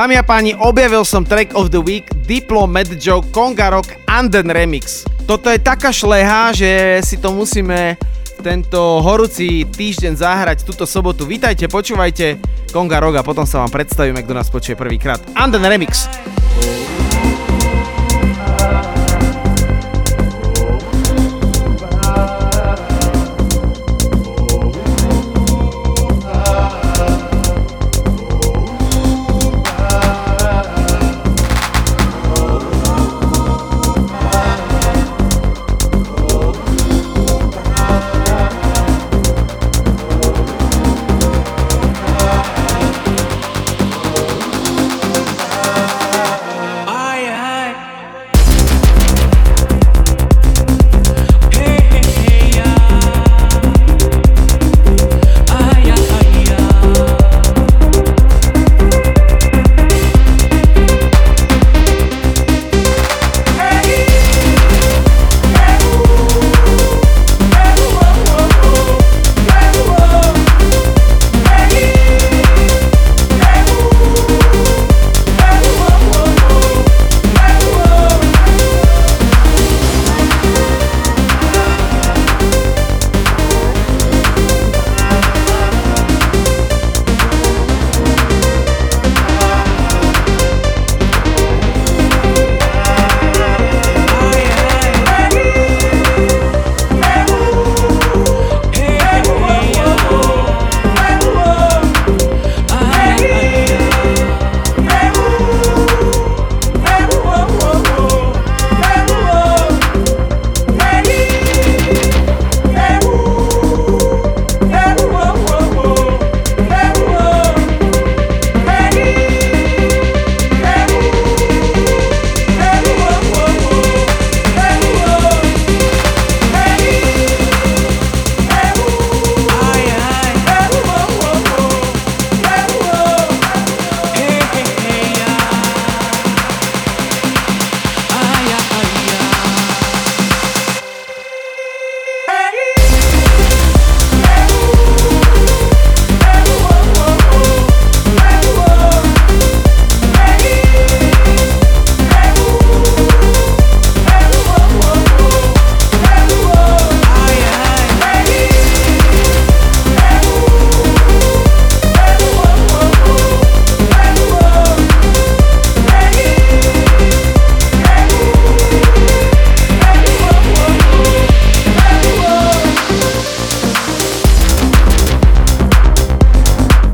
Dámy a páni, objavil som track of the week Diplo, Mad Joe, Conga Rock, Anden Remix. Toto je taká šleha, že si to musíme tento horúci týždeň zahrať túto sobotu. Vítajte, počúvajte Konga Rock a potom sa vám predstavíme, kto nás počuje prvýkrát. Anden Remix.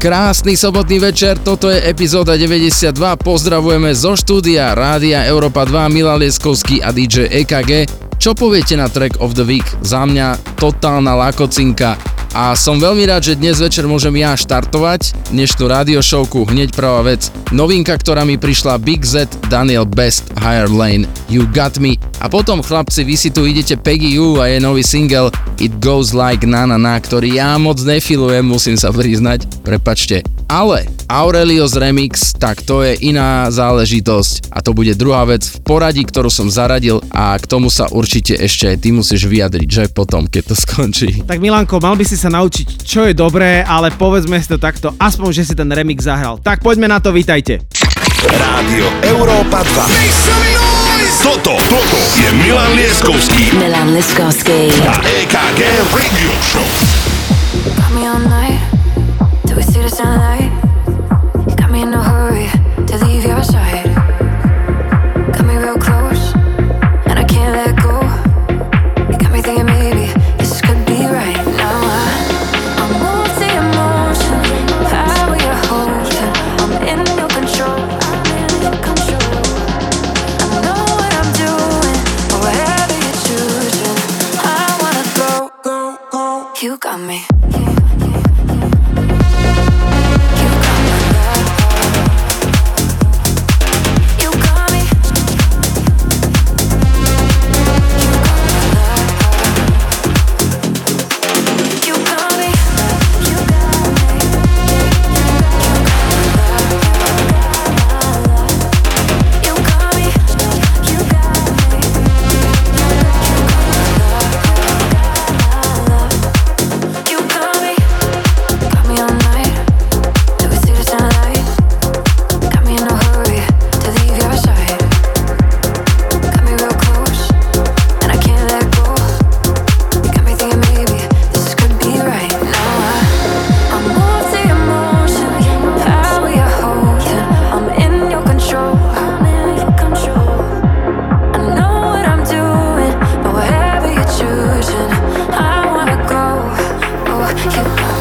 Krásny sobotný večer, toto je epizóda 92, pozdravujeme zo štúdia Rádia Európa 2, Milan Lieskovský a DJ EKG. Čo poviete na track of the week? Za mňa totálna lakocinka a som veľmi rád, že dnes večer môžem ja štartovať dnešnú radio showku. Hneď prvá vec, novinka, ktorá mi prišla Big Z, Daniel Best, Higher Lane, You Got Me. A potom chlapci, vy si tu idete Peggy U a je nový single It Goes Like Na Na Na, ktorý ja moc nefilujem, musím sa priznať, prepačte. Ale Aurelios Remix, tak to je iná záležitosť a to bude druhá vec v poradí, ktorú som zaradil a k tomu sa určite ešte aj ty musíš vyjadriť, že potom, keď to skončí. Tak Milanko, mal by si sa naučiť, čo je dobré, ale povedzme si to takto, aspoň, že si ten remix zahral. Tak poďme na to, vítajte. Rádio Európa 2. Toto, toto je Milan Lieskovský. Milan Lieskovský. A EKG Radio Show. Got me all night, do we see the sunlight? like you.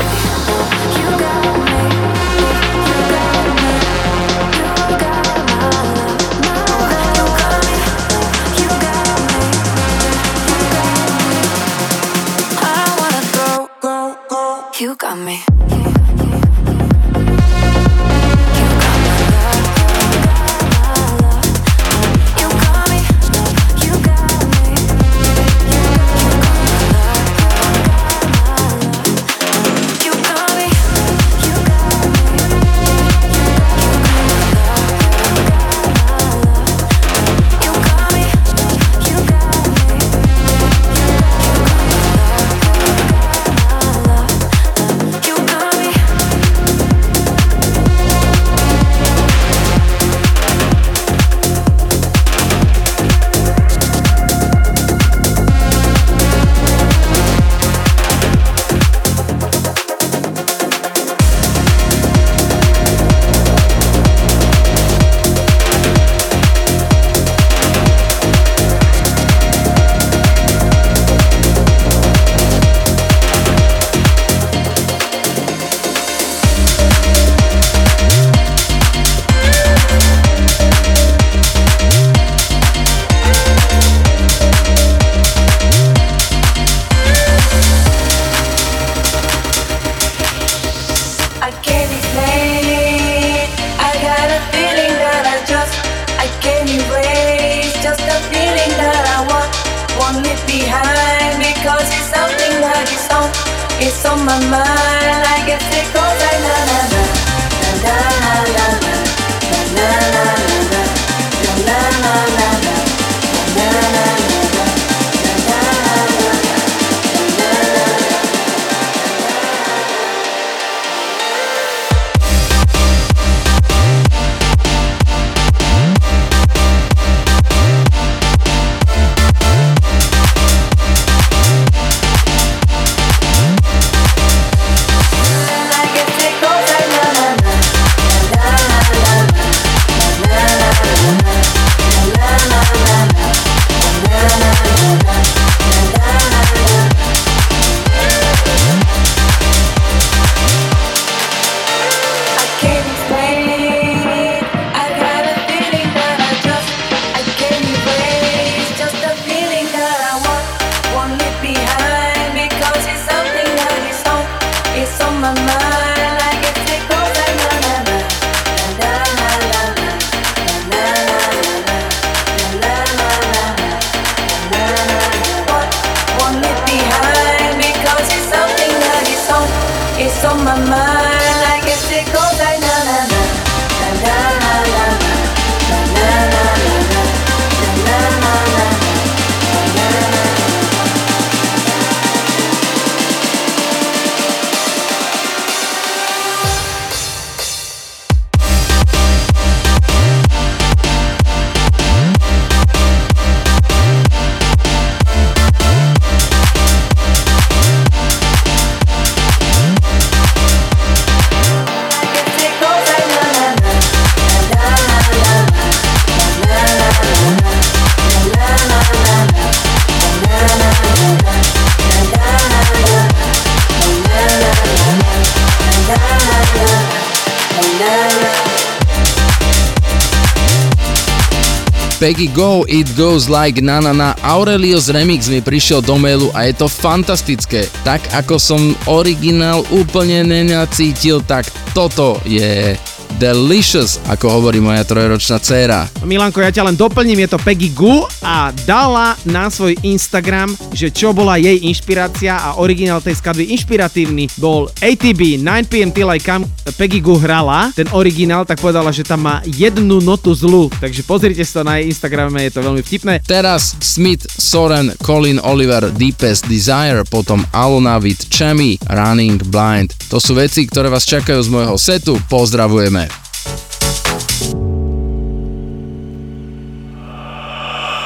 Peggy Go, It Goes Like Na Na Na Aurelios remix mi prišiel do mailu a je to fantastické. Tak ako som originál úplne nenacítil, tak toto je delicious, ako hovorí moja trojročná dcéra. Milanko, ja ťa len doplním, je to Peggy Gu a dala na svoj Instagram, že čo bola jej inšpirácia a originál tej skladby inšpiratívny bol ATB 9pm Till I Come Peggy Gu hrala, ten originál, tak povedala, že tam má jednu notu zlu, takže pozrite sa na jej Instagrame, je to veľmi vtipné. Teraz Smith, Soren, Colin Oliver, Deepest Desire, potom Alona with Chami, Running Blind. To sú veci, ktoré vás čakajú z môjho setu, pozdravujeme.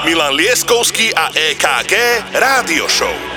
Milan Lieskovský a EKG Rádio Show.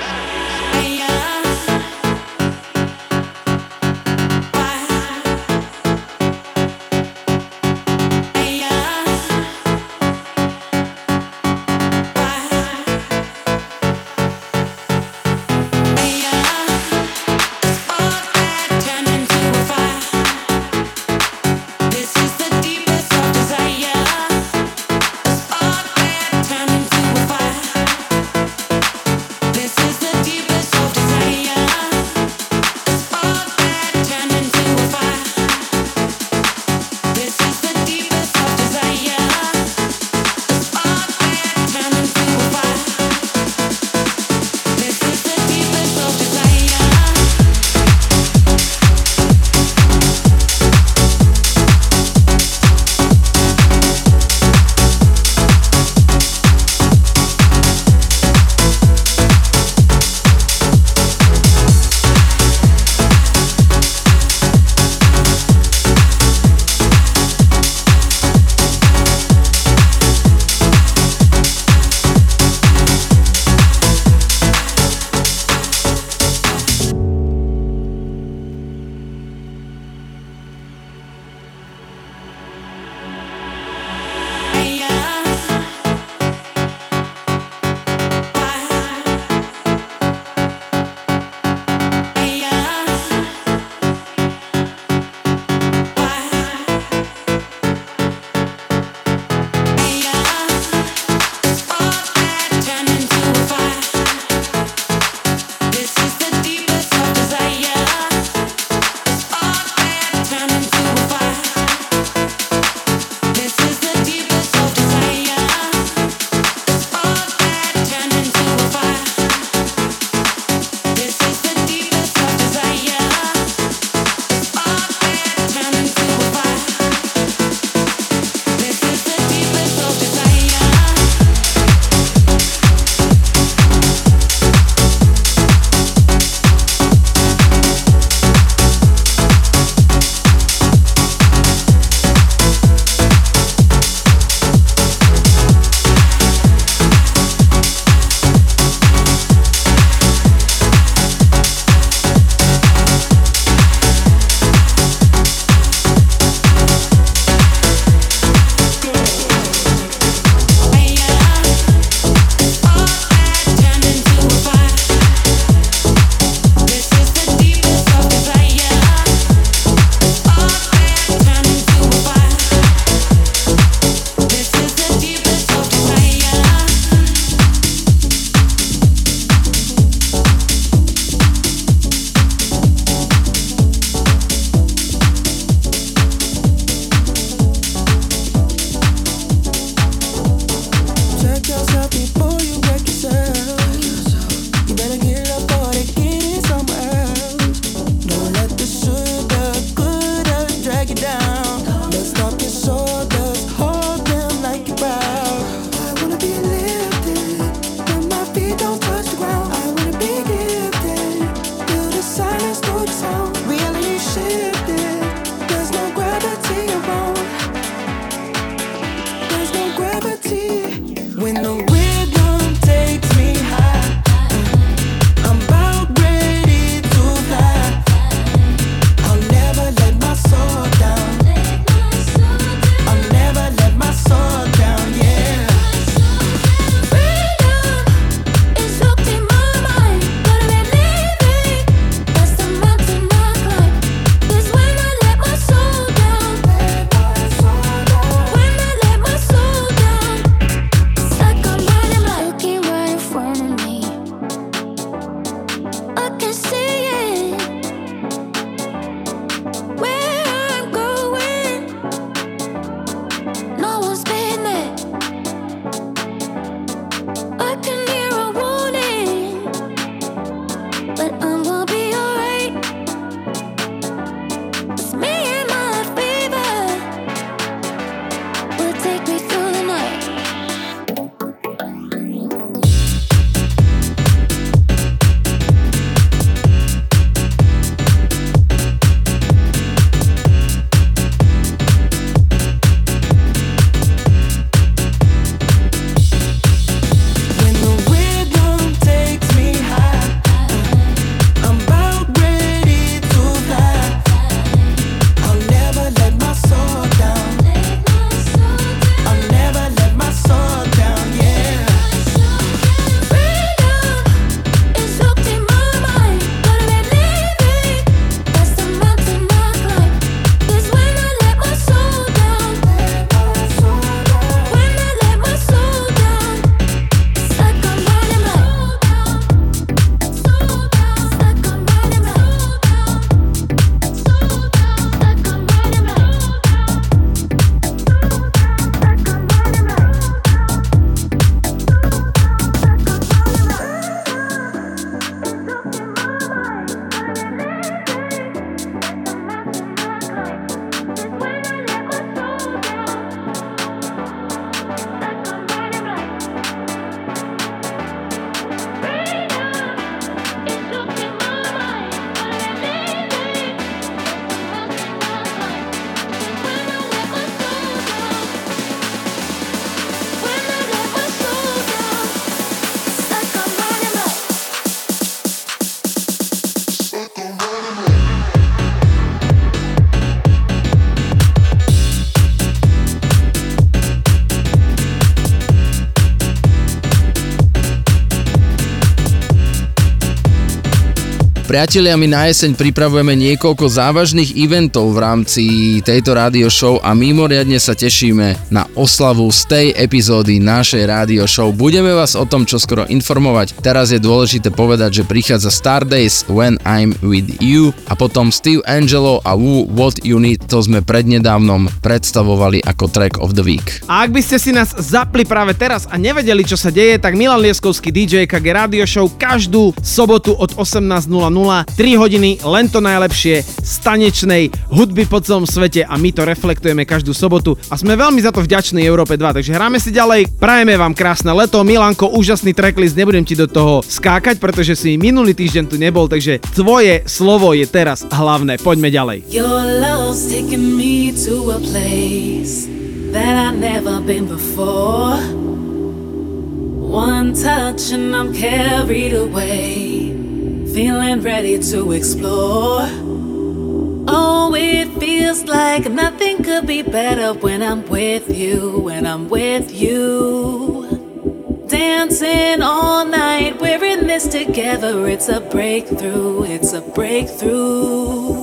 Priatelia, my na jeseň pripravujeme niekoľko závažných eventov v rámci tejto rádio show a mimoriadne sa tešíme na oslavu z tej epizódy našej rádio show. Budeme vás o tom čoskoro informovať. Teraz je dôležité povedať, že prichádza Stardays When I'm With You a potom Steve Angelo a Woo What You Need, to sme prednedávnom predstavovali ako track of the week. A ak by ste si nás zapli práve teraz a nevedeli, čo sa deje, tak Milan Lieskovský DJ KG Radio Show každú sobotu od 18.00 3 hodiny, len to najlepšie z tanečnej hudby po celom svete a my to reflektujeme každú sobotu a sme veľmi za to vďační Európe 2, takže hráme si ďalej, prajeme vám krásne leto, Milanko, úžasný tracklist, nebudem ti do toho skákať, pretože si minulý týždeň tu nebol, takže tvoje slovo je teraz hlavné, poďme ďalej. That I've never been before. One touch and I'm carried away. Feeling ready to explore. Oh, it feels like nothing could be better when I'm with you, when I'm with you. Dancing all night, we're in this together. It's a breakthrough, it's a breakthrough.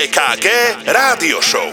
EKG Rádio Show.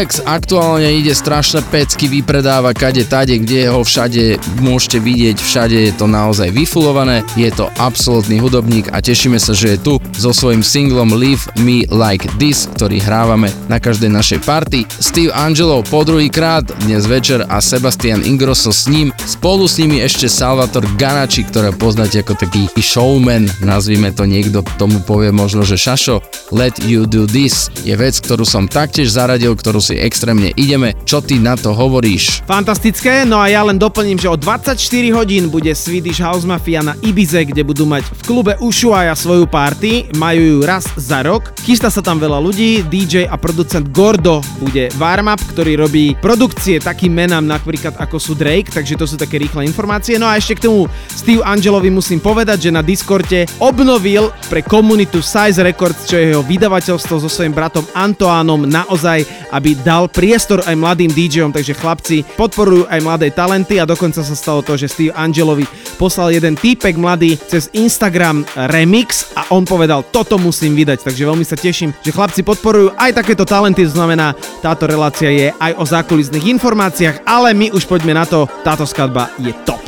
Skrillex aktuálne ide strašné pecky, vypredáva kade tade, kde ho všade môžete vidieť, všade je to naozaj vyfulované, je to absolútny hudobník a tešíme sa, že je tu so svojím singlom Leave Me Like This, ktorý hrávame na každej našej party. Steve Angelo po druhý krát dnes večer a Sebastian Ingrosso s ním, spolu s nimi ešte Salvator Ganači, ktoré poznáte ako taký showman, nazvime to niekto tomu povie možno, že Šašo, Let You Do This je vec, ktorú som taktiež zaradil, ktorú si extrémne ideme. Čo ty na to hovoríš? Fantastické, no a ja len doplním, že o 24 hodín bude Swedish House Mafia na Ibize, kde budú mať v klube Ushuaia svoju party, majú ju raz za rok. Chystá sa tam veľa ľudí, DJ a producent Gordo bude warm-up, ktorý robí produkcie takým menám napríklad ako sú Drake, takže to sú také rýchle informácie. No a ešte k tomu Steve Angelovi musím povedať, že na Discorde obnovil pre komunitu Size Records, čo je jeho vydavateľstvo so svojím bratom Antoánom naozaj, aby dal priestor aj mladým DJom, takže chlapci podporujú aj mladé talenty a dokonca sa stalo to, že Steve Angelovi poslal jeden týpek mladý cez Instagram remix a on povedal, toto musím vydať, takže veľmi sa teším, že chlapci podporujú aj takéto talenty, to znamená, táto relácia je aj o zákulisných informáciách, ale my už poďme na to, táto skladba je top.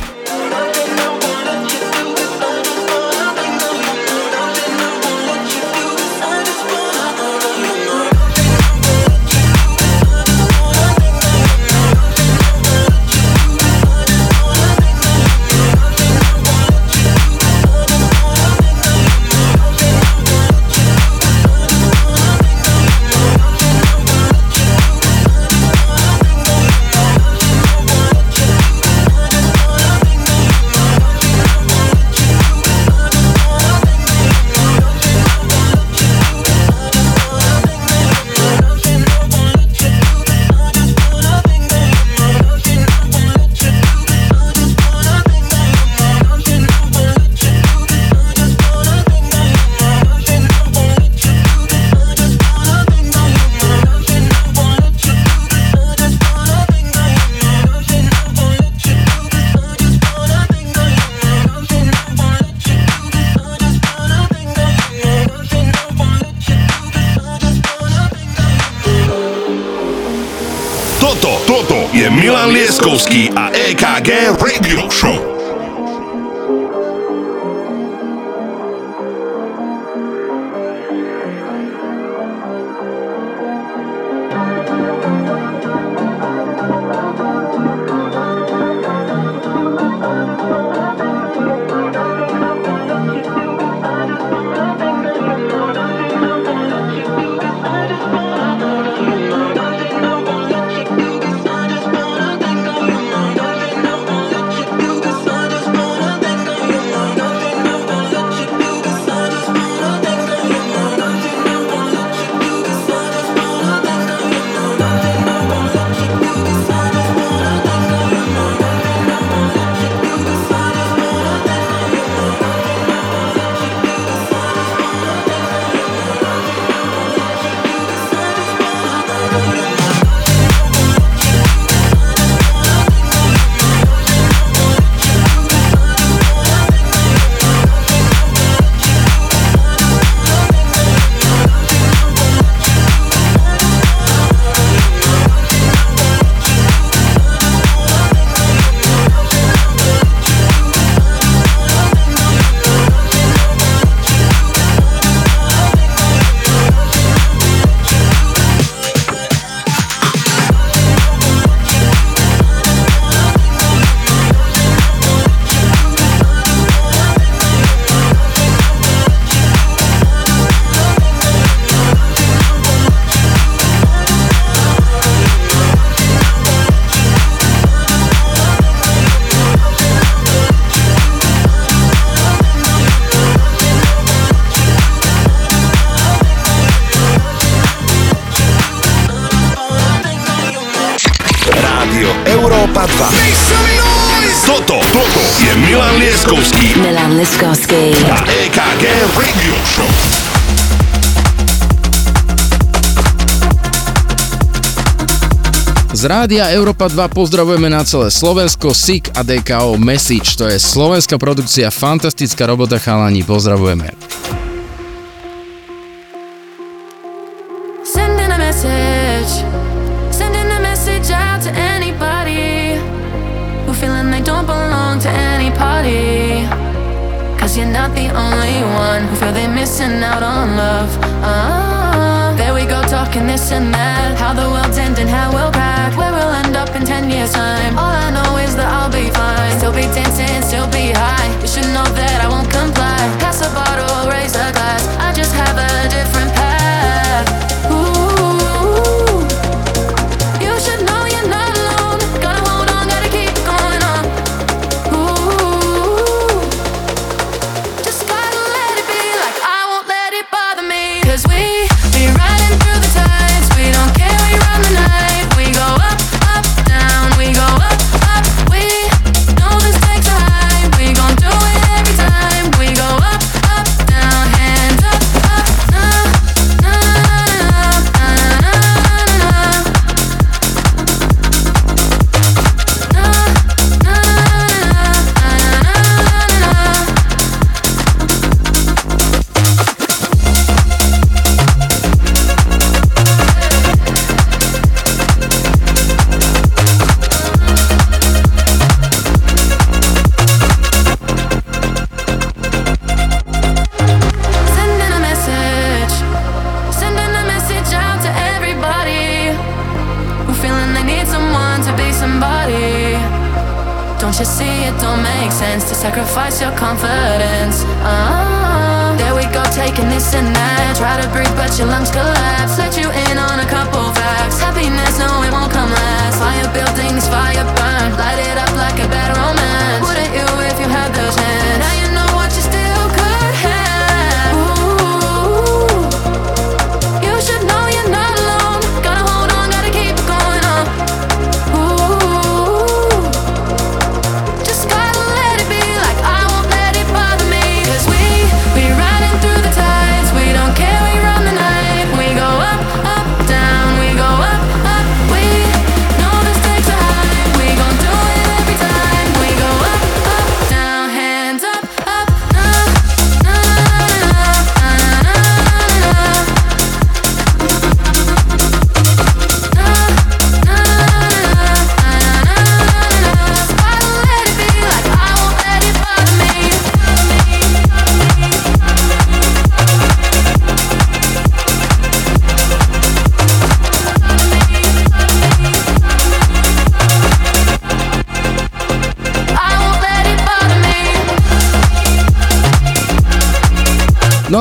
Rádia Európa 2 pozdravujeme na celé Slovensko, SIK a DKO Message. To je slovenská produkcia, fantastická robota chalani, pozdravujeme.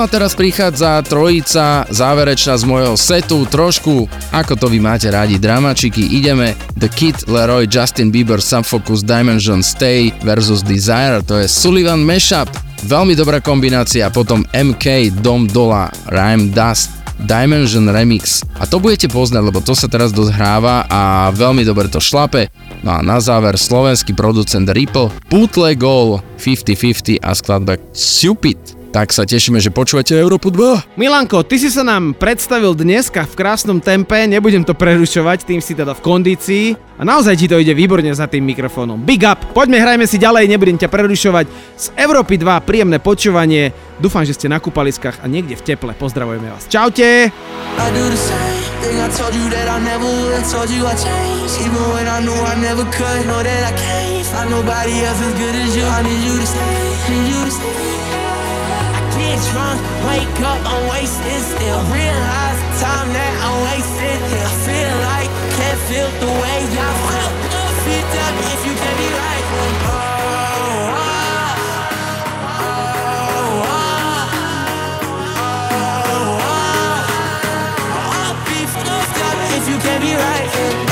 No a teraz prichádza trojica záverečná z môjho setu, trošku ako to vy máte rádi dramačiky, ideme The Kid, Leroy, Justin Bieber, Subfocus, Dimension, Stay versus Desire, to je Sullivan Mashup, veľmi dobrá kombinácia, potom MK, Dom Dola, Rhyme Dust, Dimension Remix. A to budete poznať, lebo to sa teraz dosť hráva a veľmi dobre to šlape. No a na záver slovenský producent Ripple, Putle Goal 50-50 a skladba Stupid. Tak sa tešíme, že počúvate Európu 2. Milanko, ty si sa nám predstavil dneska v krásnom tempe, nebudem to prerušovať, tým si teda v kondícii a naozaj ti to ide výborne za tým mikrofónom. Big up! Poďme, hrajme si ďalej, nebudem ťa prerušovať. Z Európy 2 príjemné počúvanie, dúfam, že ste na kúpaliskách a niekde v teple. Pozdravujeme vás. Čaute! I do the same thing I told you that I never would. Told you I changed, even when I knew I never could. Know that I can't find nobody else as good as you. I need you to stay, need you to stay. Get drunk, wake up, I'm wasted still. Realize the time that I'm wasted. I feel like can't feel the way I feel. Feel up if you can be right. Oh, oh, oh, oh, oh. You can't be right.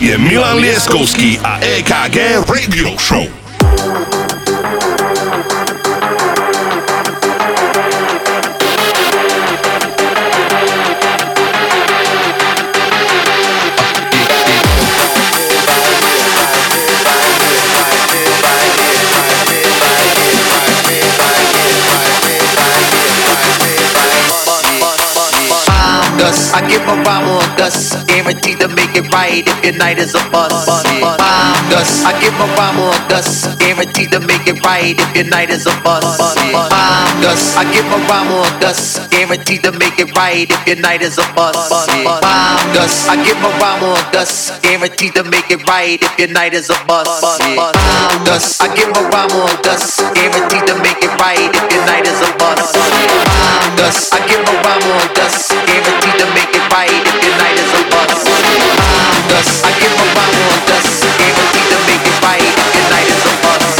Je Milan Lieskovský a EKG Radio Show. I give a rhyme on Gus, guaranteed to make it right if your night is a bust. Gus, I give a rhyme on Gus, guaranteed to make it right if your night is a bust. Gus, I give a rhyme on Gus, guaranteed to make it right if your night is a bust. Gus, I give a rhyme on Gus, guaranteed to make it right if your night is a bust. Gus, I give a rhyme on Gus, guaranteed to make it right if your night is a bust. Gus, I give a rhyme on Gus, guaranteed to make it right if your night is a bust. Gus, I give a rhyme on Gus, guaranteed to make it right if your night is a bust.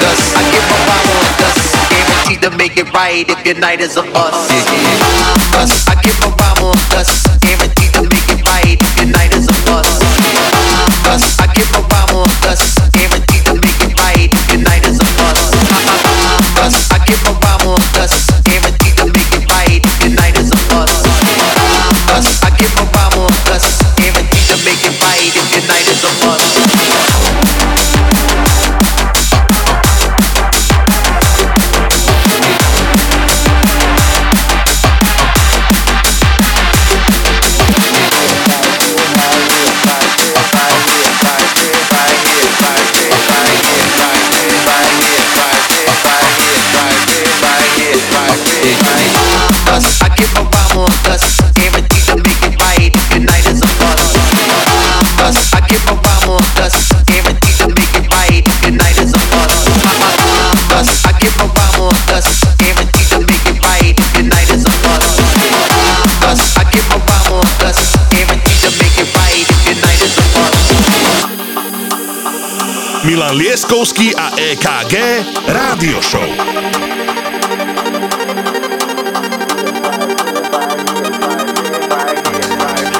Gus, I give a rhyme on Gus, guaranteed to make it right if your night is a bust. Gus, I give a rhyme on Gus, guaranteed to make it right if your night is a bust. Gus, I give a rhyme on Gus, guaranteed to make it right if your night is a bust. Gus, I give a rhyme on Gus, guaranteed to make it right if your night is a bust. Gus, I give a your Milan Lieskovský a EKG Rádio Show.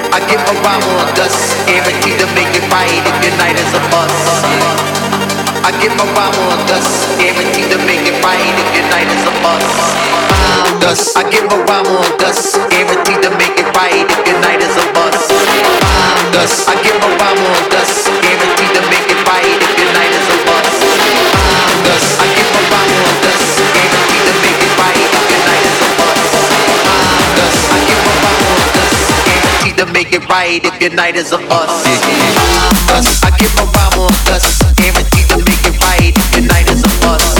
I give a rhyme on Gus, guaranteed to make it right if your night is a bust. I give a rhyme on Gus, guaranteed to make it right if your night is a bust. Gus, I give a rhyme on Gus, guaranteed to make it right if your night is a bust. Gus, I give a rhyme on Gus, guaranteed to make it right right if your night is a bust. Gus, I give a rhyme on Gus, guaranteed to make it right if your night is a bust.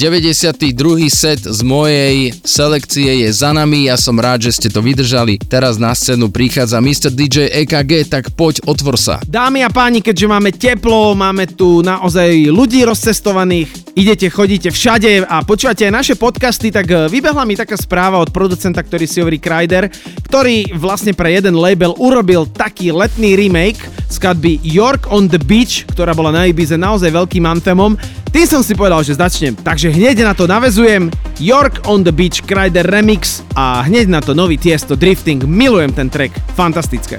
92. set z mojej selekcie je za nami, ja som rád, že ste to vydržali. Teraz na scénu prichádza Mr. DJ EKG, tak poď, otvor sa. Dámy a páni, keďže máme teplo, máme tu naozaj ľudí rozcestovaných, idete, chodíte všade a počúvate aj naše podcasty, tak eh, vybehla mi taká správa od producenta, ktorý si hovorí Kryder, ktorý vlastne pre jeden label urobil taký letný remake Z kadby York on the Beach, ktorá bola na Ibize naozaj veľkým anthemom. Tým som si povedal, že začnem. Takže Takže hneď na to navezujem. York on the Beach Crider Remix a hneď na to nový Tiesto Drifting. Milujem ten track, fantastické.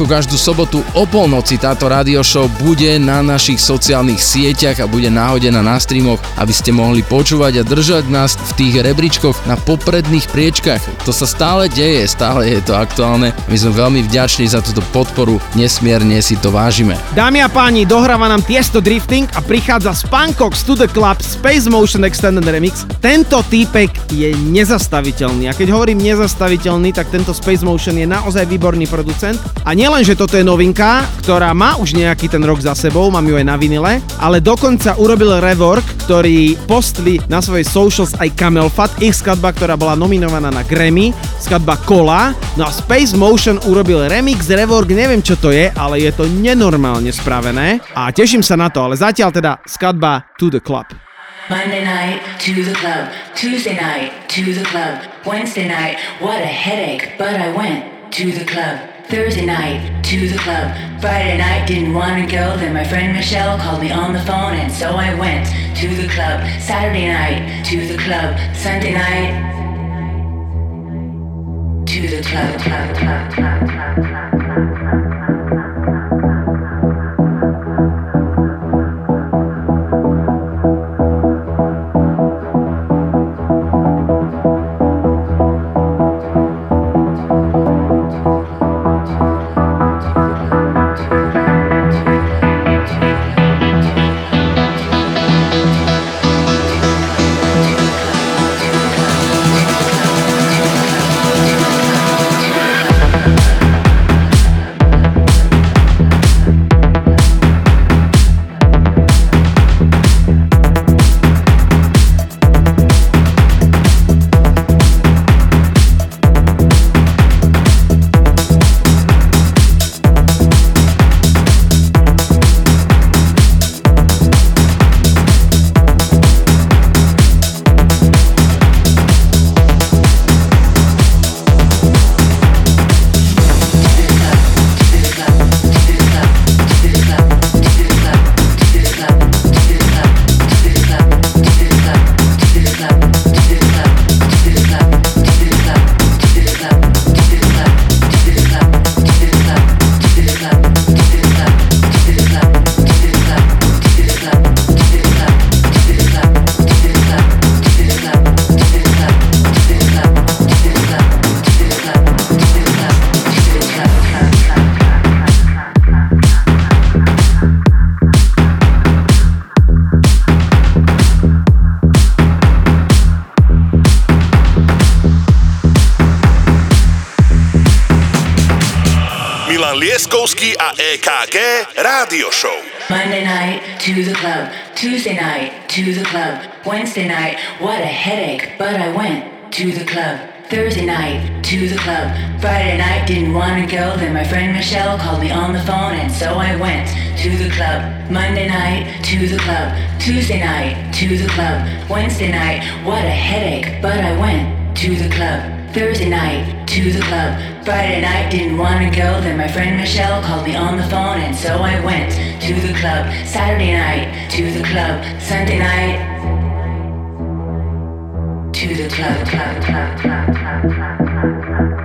Ako každú sobotu o polnoci táto radio show bude na našich sociálnych sieťach a bude nahodená na streamoch, aby ste mohli počúvať a držať nás v tých rebríčkoch na popredných priečkach. To sa stále deje, stále je to aktuálne. My sme veľmi vďační za túto podporu, nesmierne si to vážime. Dámy a páni, dohráva nám Tiesto Drifting a prichádza z to the Club Space Motion Extended Remix. Tento týpek je nezastaviteľný a keď hovorím nezastaviteľný, tak tento Space Motion je naozaj výborný producent. A nielen, že toto je novinka, ktorá má už nejaký ten rok za sebou, mám ju aj na vinile, ale dokonca urobil rework, ktorý postli na svojej socials aj Camel Fat, ich skladba, ktorá bola nominovaná na Grammy, skladba Kola. No a Space Motion urobil remix, rework, neviem čo to je, ale je to nenormálne spravené a teším sa na to, ale zatiaľ teda skladba To The Club. Monday night to the club, Tuesday night to the club, Wednesday night, what a headache, but I went to the club. Thursday night to the club, Friday night didn't want go, then my friend Michelle called me on the phone and so I went to the club. Saturday night to the club, Sunday night to the club, club, club, club. Lieskovský a EKG Rádio Show. Monday night to the club, Tuesday night to the club, Wednesday night, what a headache, but I went to the club. Thursday night to the club, Friday night didn't want to go, then my friend Michelle called me on the phone and so I went to the club. Monday night to the club, Tuesday night to the club, Wednesday night, what a headache, but I went to the club. Thursday night to the club. Friday night didn't want to go, then my friend Michelle called me on the phone and so I went to the club. Saturday night to the club. Sunday night to the club. club, club, club, club, club,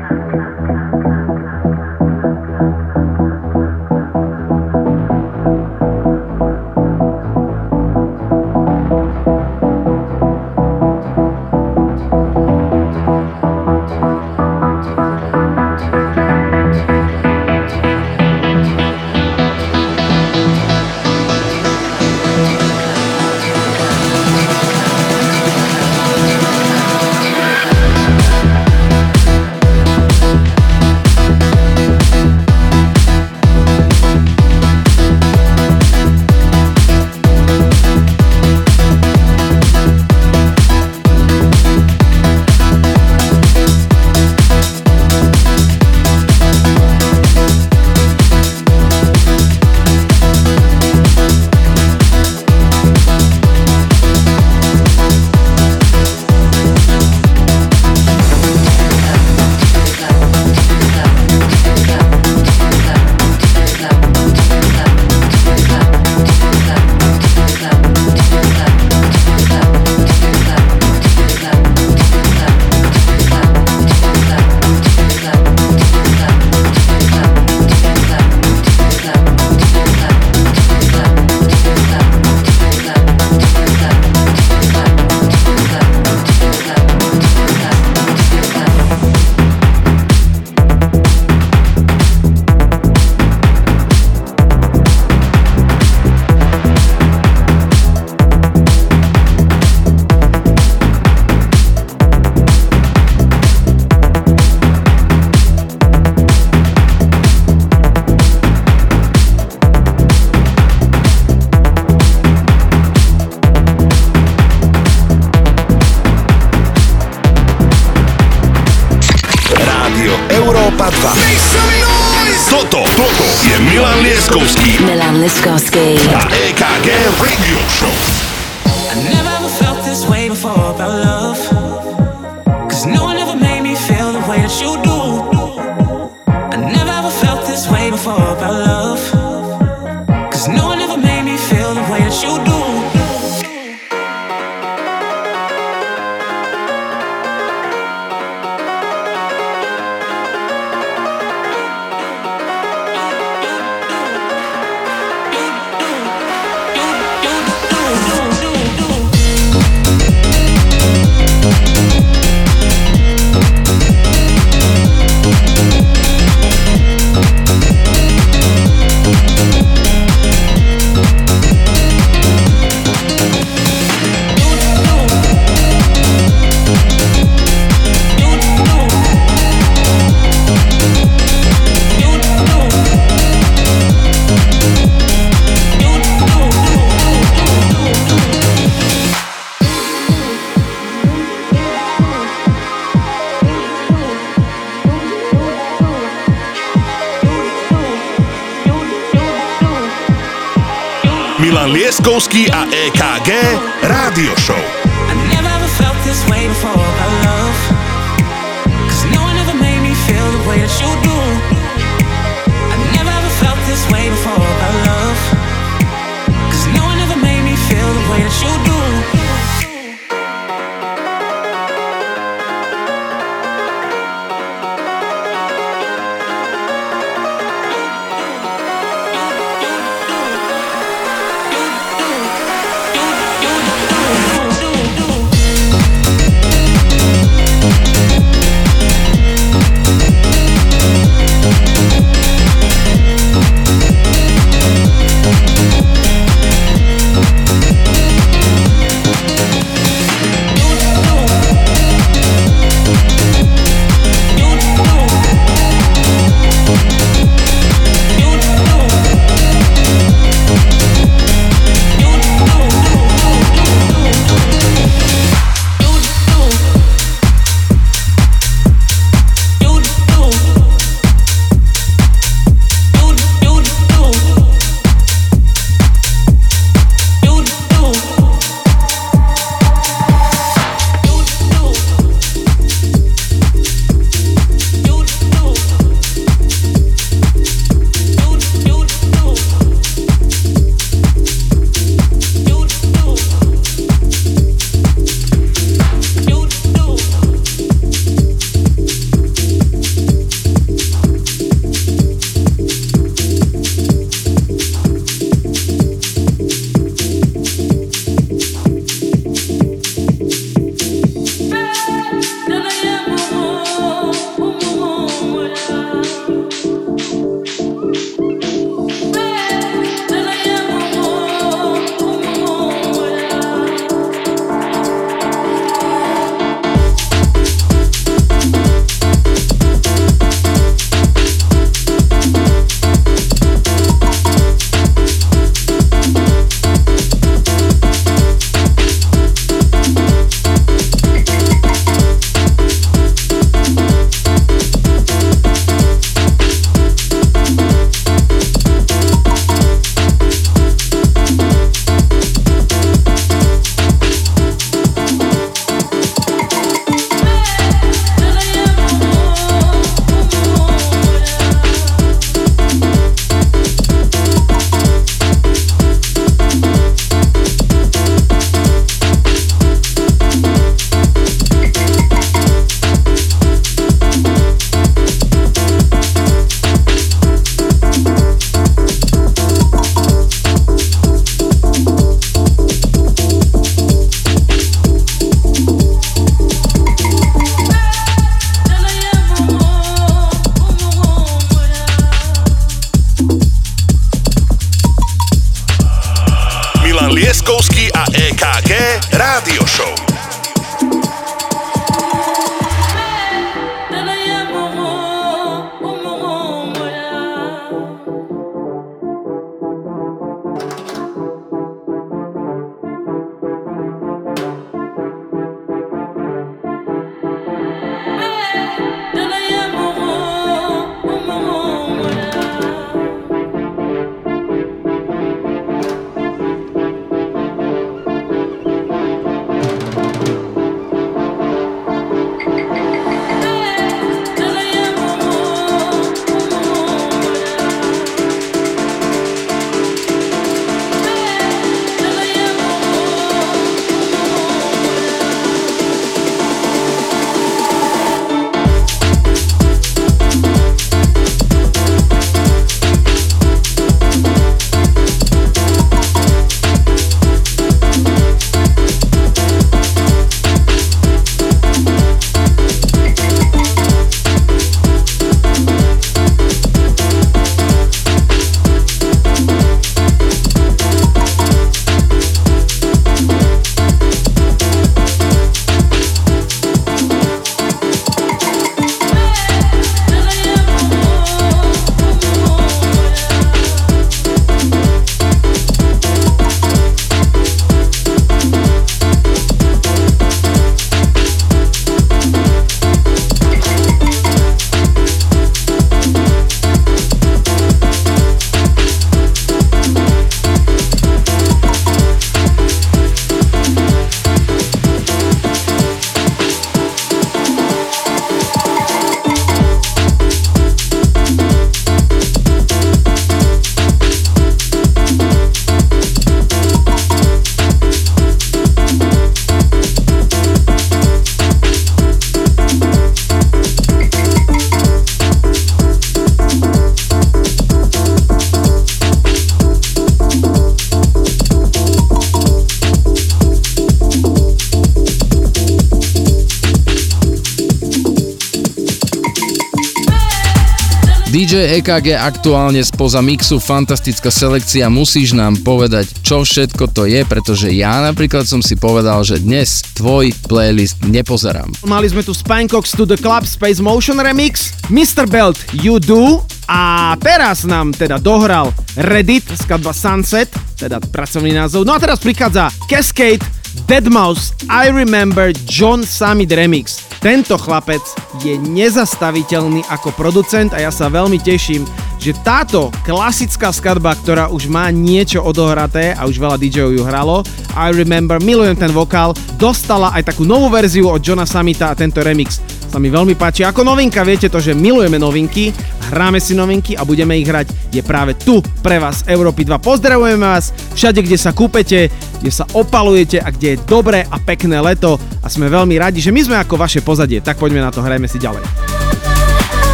EKG aktuálne spoza mixu fantastická selekcia, musíš nám povedať, čo všetko to je, pretože ja napríklad som si povedal, že dnes tvoj playlist nepozerám. Mali sme tu Spankox to the Club Space Motion Remix, Mr. Belt You Do a teraz nám teda dohral Reddit, skladba Sunset, teda pracovný názov. No a teraz prichádza Cascade, Deadmau5, I Remember John Summit Remix. Tento chlapec je nezastaviteľný ako producent a ja sa veľmi teším, že táto klasická skladba, ktorá už má niečo odohraté a už veľa DJov ju hralo, I Remember, milujem ten vokál, dostala aj takú novú verziu od Johna Samita a tento remix sa mi veľmi páči. Ako novinka, viete to, že milujeme novinky, hráme si novinky a budeme ich hrať, je práve tu pre vás Európy 2. Pozdravujeme vás všade, kde sa kúpete, kde sa opalujete a kde je dobré a pekné leto a sme veľmi radi, že my sme ako vaše pozadie. Tak poďme na to, hrajme si ďalej.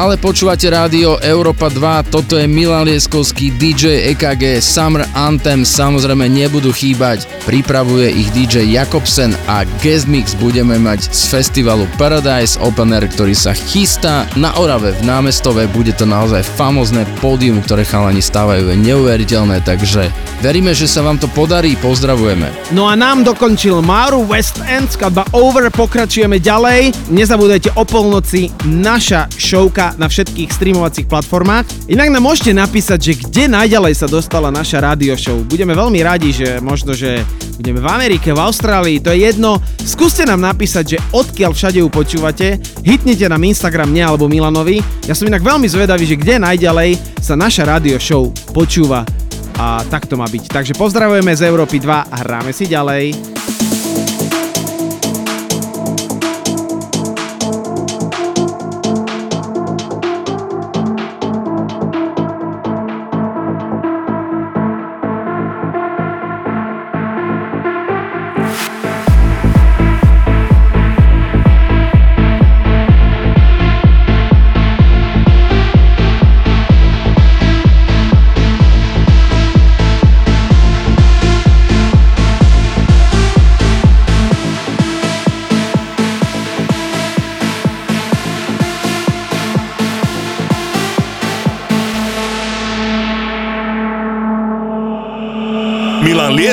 Stále počúvate rádio Európa 2, toto je Milan Lieskovský, DJ EKG, Summer Anthem, samozrejme nebudú chýbať, pripravuje ich DJ Jakobsen a guest mix budeme mať z festivalu Paradise Open Air, ktorý sa chystá na Orave v námestove, bude to naozaj famozné pódium, ktoré chalani stávajú, je neuveriteľné, takže veríme, že sa vám to podarí, pozdravujeme. No a nám dokončil Maru West End, skladba Over, pokračujeme ďalej. Nezabúdajte o polnoci naša showka na všetkých streamovacích platformách. Inak nám môžete napísať, že kde najďalej sa dostala naša radio show. Budeme veľmi radi, že možno, že budeme v Amerike, v Austrálii, to je jedno. Skúste nám napísať, že odkiaľ všade ju počúvate. Hitnite nám Instagram mne alebo Milanovi. Ja som inak veľmi zvedavý, že kde najďalej sa naša radio show počúva. A tak to má byť. Takže pozdravujeme z Európy 2 a hráme si ďalej.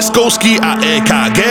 Milan Lieskovský a EKG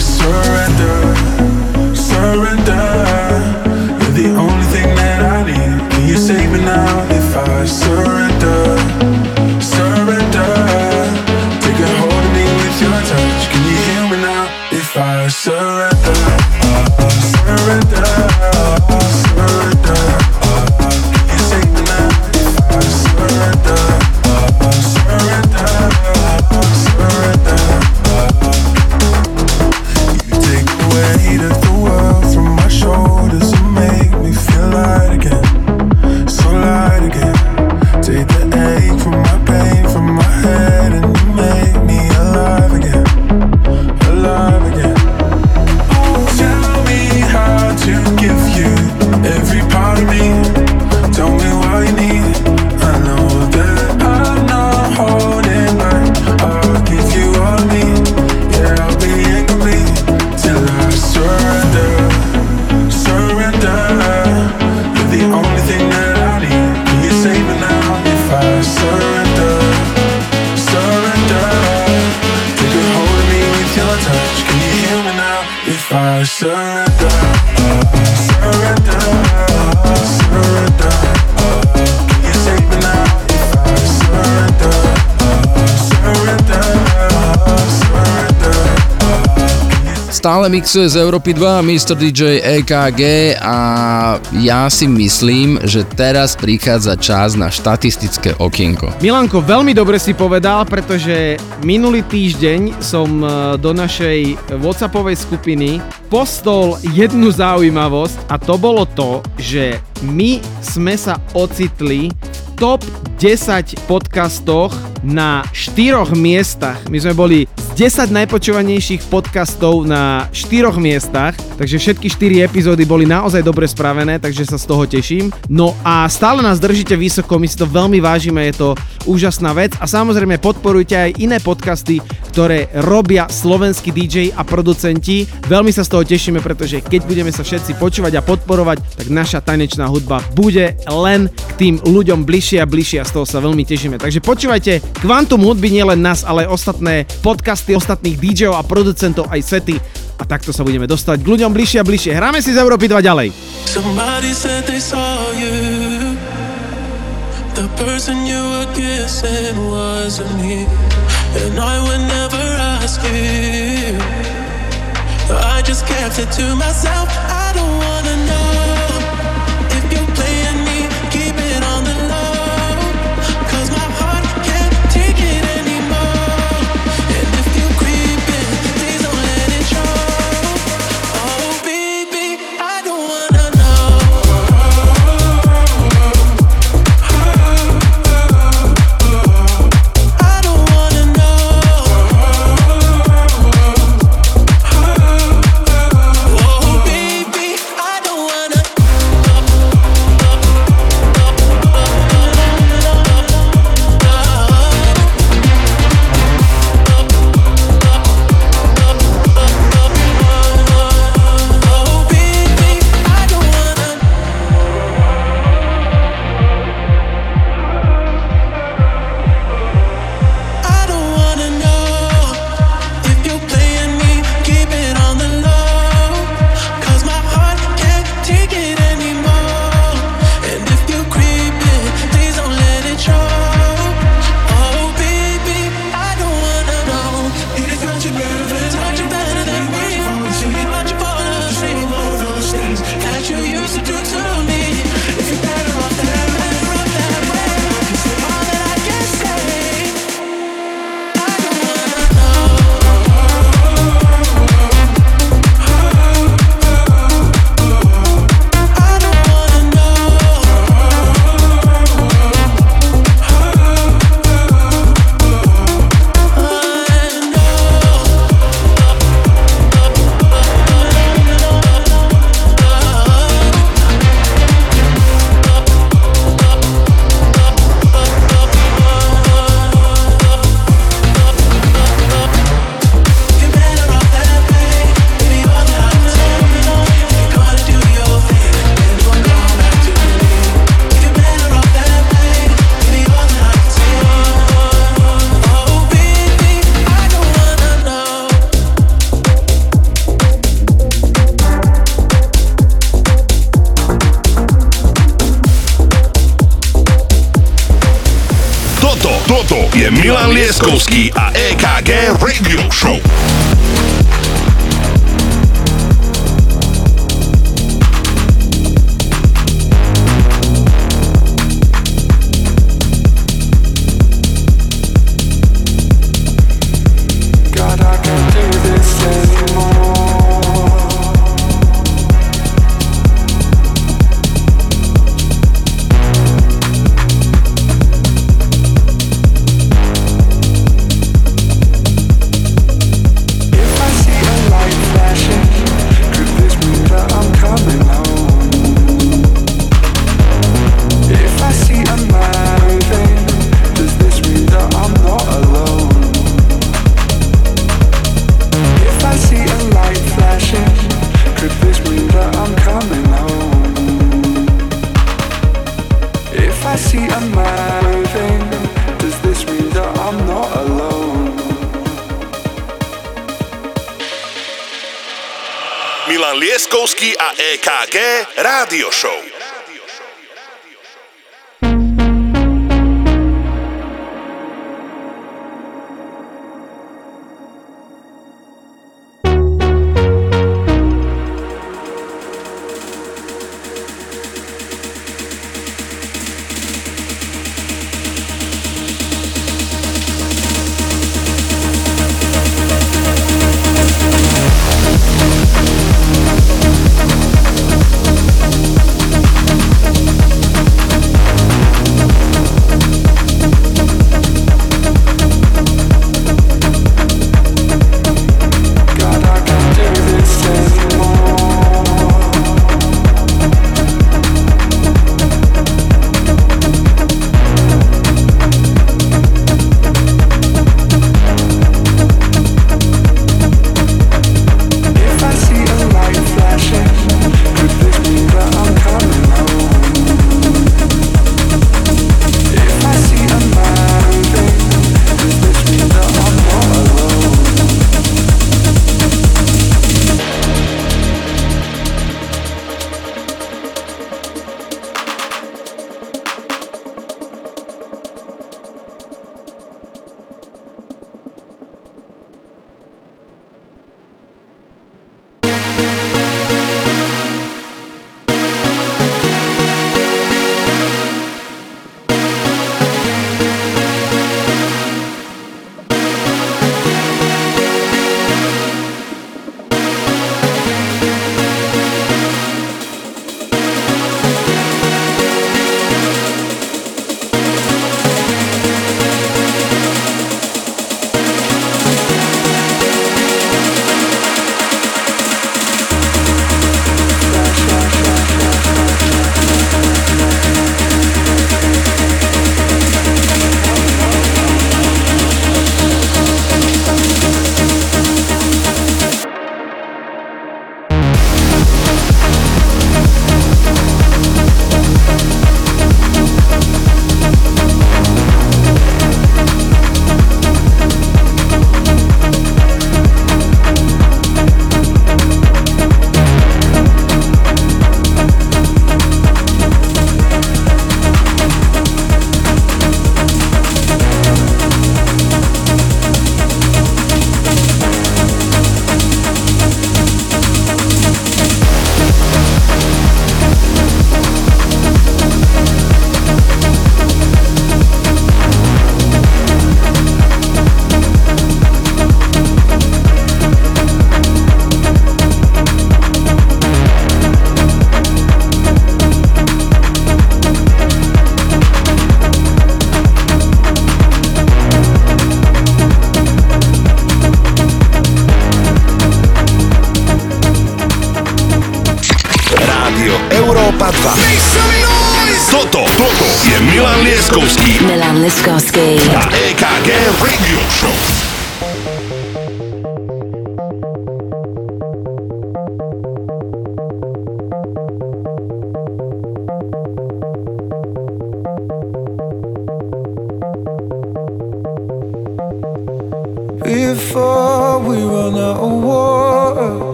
surrender. Surrender. You're the only thing that I need. Can you save me now if I? Surrender. Stále mixuje z Európy 2 Mr. DJ EKG a ja si myslím, že teraz prichádza čas na štatistické okienko. Milanko, veľmi dobre si povedal, pretože minulý týždeň som e, do našej Whatsappovej skupiny postol jednu zaujímavosť a to bolo to, že my sme sa ocitli top 10 podcastoch na štyroch miestach. My sme boli 10 najpočúvanejších podcastov na štyroch miestach, takže všetky 4 epizódy boli naozaj dobre spravené, takže sa z toho teším. No a stále nás držíte vysoko, my si to veľmi vážime, je to úžasná vec a samozrejme podporujte aj iné podcasty, ktoré robia slovenskí DJ a producenti. Veľmi sa z toho tešíme, pretože keď budeme sa všetci počúvať a podporovať, tak naša tanečná hudba bude len k tým ľuďom bližšie a bližšie a z toho sa veľmi tešíme. Takže počúvajte Quantum hudby nielen nás, ale aj ostatné podcasty ostatných DJov a producentov aj sety a takto sa budeme dostať k ľuďom bližšie a bližšie. Hráme si z Európy 2 ďalej. Somebody said they saw you. The person you were kissing wasn't me. And I would never ask you. I just kept it to myself. I don't wanna know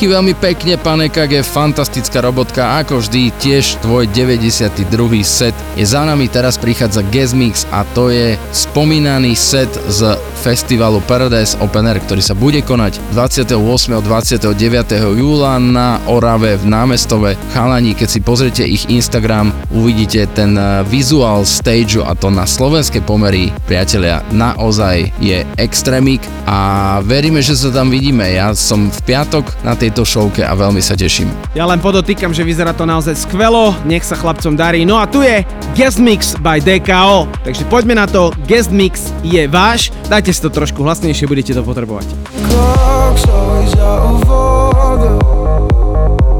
Díky veľmi pekne, pán EKG, fantastická robotka, ako vždy, tiež tvoj 92. set. Je za nami, teraz prichádza Guest Mix a to je spomínaný set z festivalu Paradise Open Air, ktorý sa bude konať 28. a 29. júla na Orave v námestove Chalani. Keď si pozriete ich Instagram, uvidíte ten eh, vizuál stage a to na slovenské pomery, priatelia, naozaj je extrémik a veríme, že sa tam vidíme. Ja som v piatok na tejto showke a veľmi sa teším. Ja len podotýkam, že vyzerá to naozaj skvelo, nech sa chlapcom darí. No a tu je Guest Mix by DKO, takže poďme na to, Guest Mix je váš, dajte si to trošku hlasnejšie, budete to potrebovať. Clock's always out of order.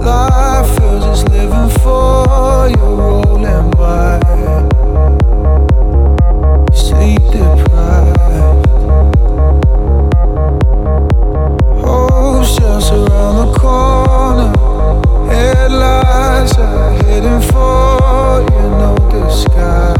Life feels just living for you, rolling by. Corner. Headlights are heading for you, no disguise. Burnt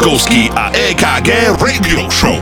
Laskovský a EKG Radio Show.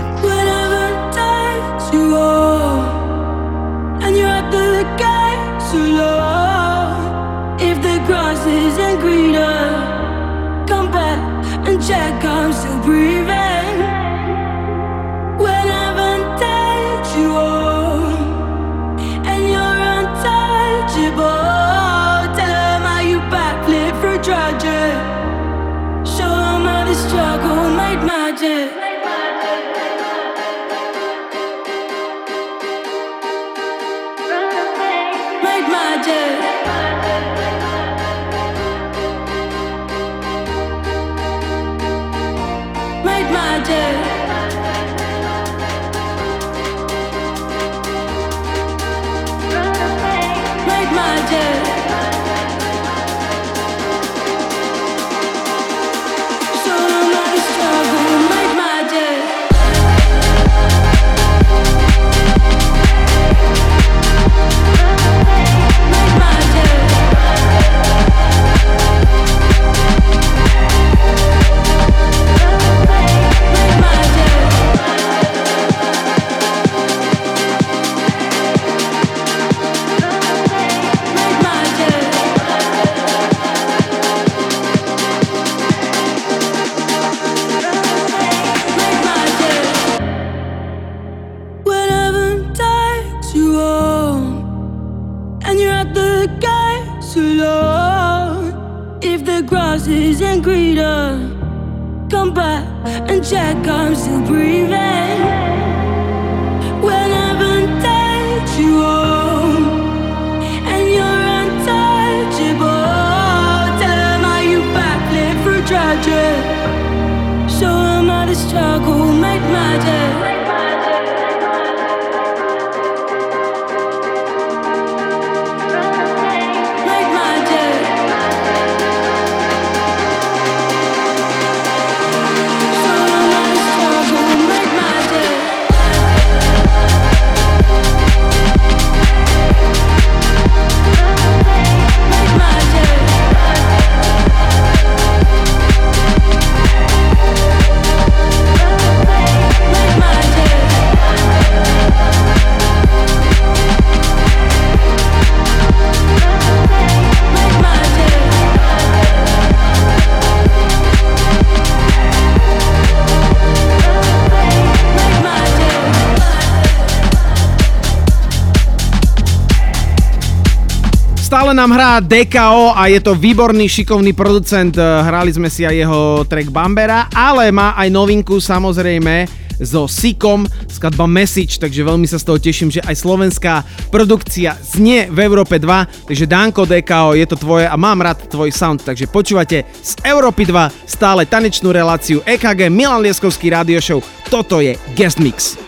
Nám hrá DKO a je to výborný, šikovný producent. Eh, Hrali sme si aj jeho track Bambera, ale má aj novinku samozrejme so Sikom, skladba Message, takže veľmi sa z toho teším, že aj slovenská produkcia znie v Európe 2, takže Danko DKO, je to tvoje a mám rád tvoj sound, takže počúvate z Európy 2 stále tanečnú reláciu EKG Milan Lieskovský Radio Show. Toto je Guest Mix.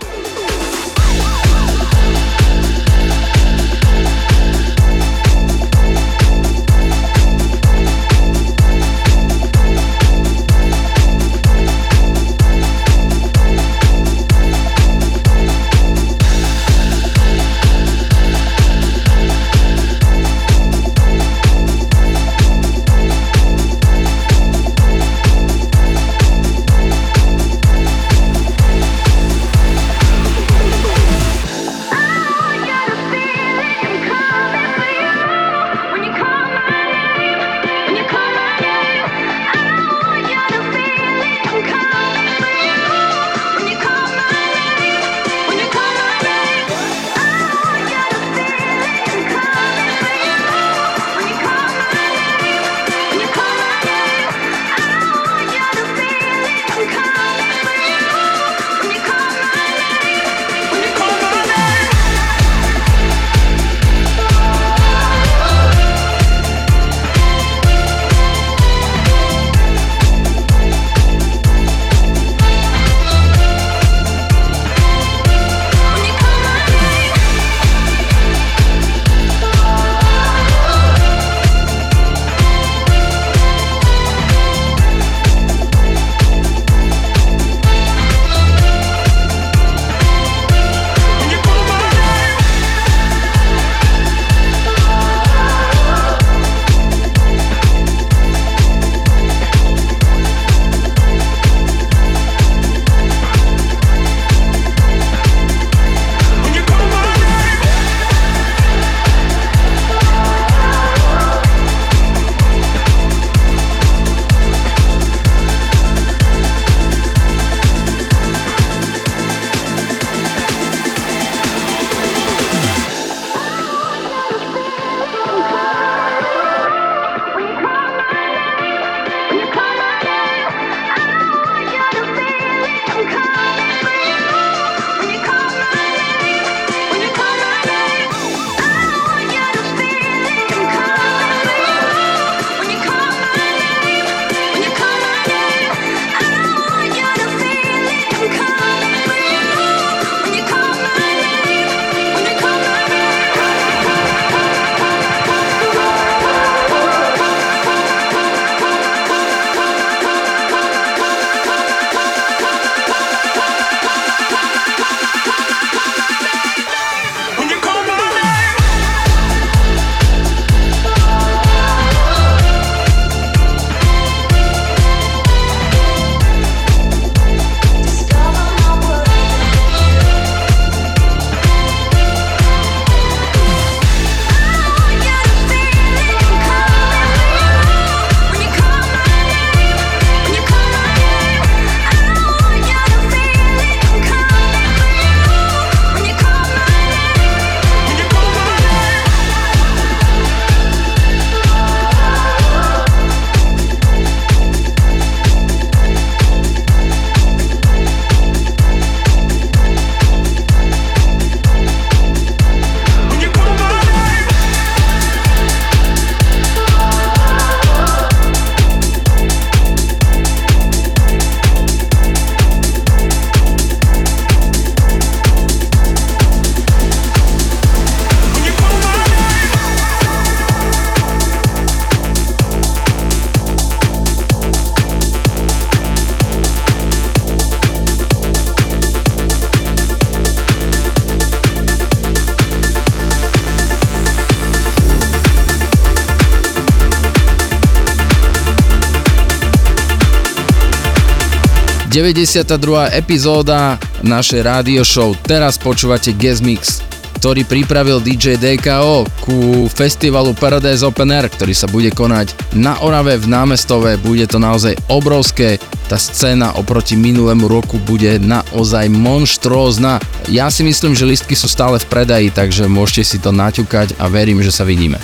92. epizóda našej rádio show. Teraz počúvate Guest Mix, ktorý pripravil DJ DKO ku festivalu Paradise Open Air, ktorý sa bude konať na Orave v námestove. Bude to naozaj obrovské. Tá scéna oproti minulému roku bude naozaj monštrózna. Ja si myslím, že listky sú stále v predaji, takže môžete si to naťukať a verím, že sa vidíme.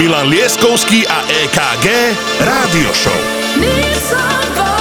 Milan Lieskovský a EKG Rádio Show. Need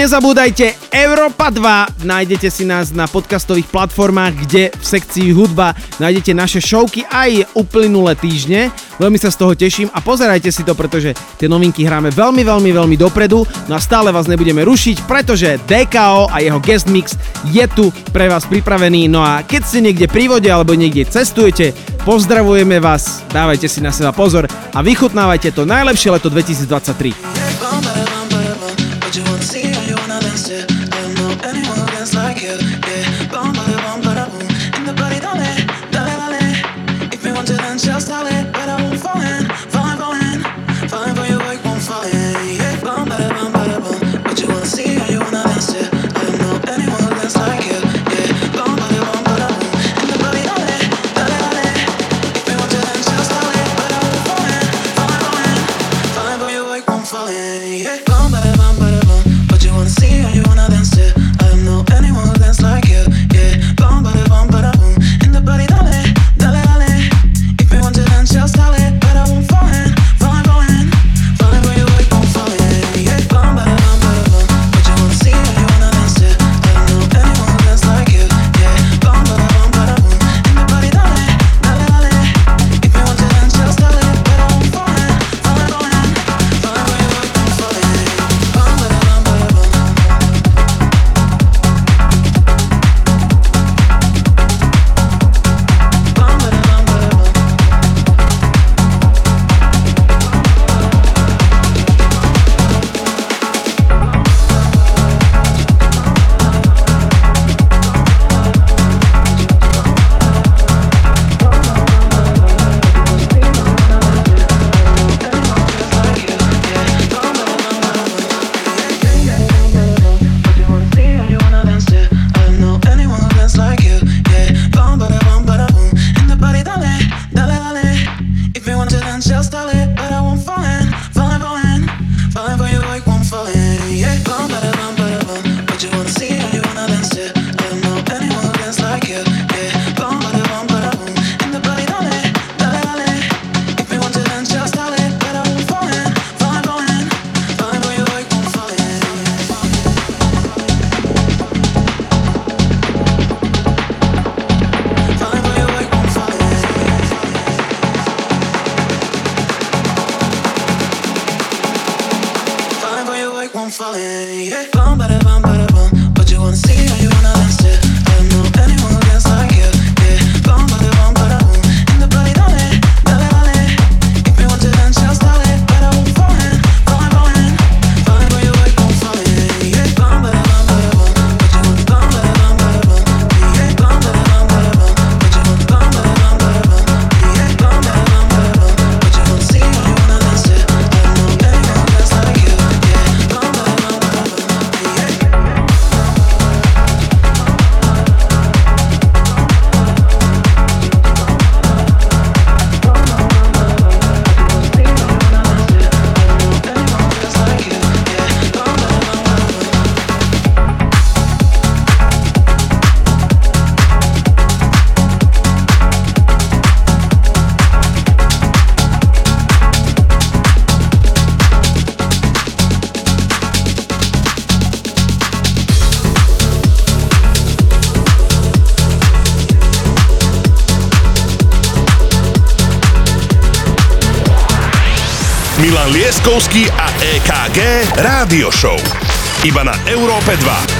nezabúdajte, Európa 2, nájdete si nás na podcastových platformách, kde v sekcii hudba nájdete naše showky aj uplynulé týždne. Veľmi sa z toho teším a pozerajte si to, pretože tie novinky hráme veľmi, veľmi, veľmi dopredu. No a stále vás nebudeme rušiť, pretože DKO a jeho guest mix je tu pre vás pripravený. No a keď ste niekde pri vode alebo niekde cestujete, pozdravujeme vás, dávajte si na seba pozor a vychutnávajte to najlepšie leto 2023. Leskovský a EKG Rádio Show. Iba na Európe 2.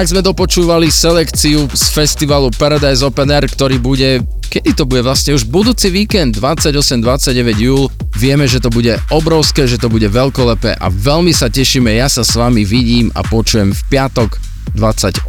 Tak sme dopočúvali selekciu z festivalu Paradise Open Air, ktorý bude, kedy to bude vlastne už budúci víkend, 28-29 júl. Vieme, že to bude obrovské, že to bude veľkolepé a veľmi sa tešíme. Ja sa s vami vidím a počujem v piatok 28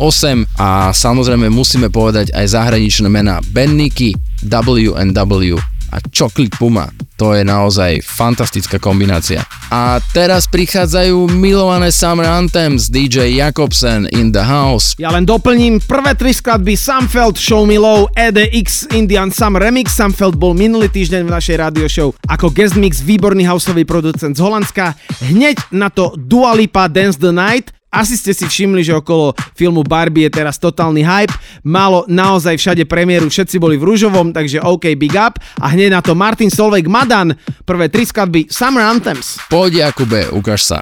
a samozrejme musíme povedať aj zahraničné mená Ben Nicky, WNW a Chocolate Puma. To je naozaj fantastická kombinácia. A teraz prichádzajú milované Summer Anthems DJ Jakobsen in the house. Ja len doplním prvé tri skladby Samfeld, Show Me Low, EDX, Indian Summer Remix. Samfeld bol minulý týždeň v našej radio show ako guest mix výborný houseový producent z Holandska. Hneď na to Dua Lipa Dance the Night, asi ste si všimli, že okolo filmu Barbie je teraz totálny hype. Malo naozaj všade premiéru, všetci boli v rúžovom, takže OK, big up. A hneď na to Martin Solveig Madan, prvé tri skladby Summer Anthems. Poď Jakube, ukáž sa.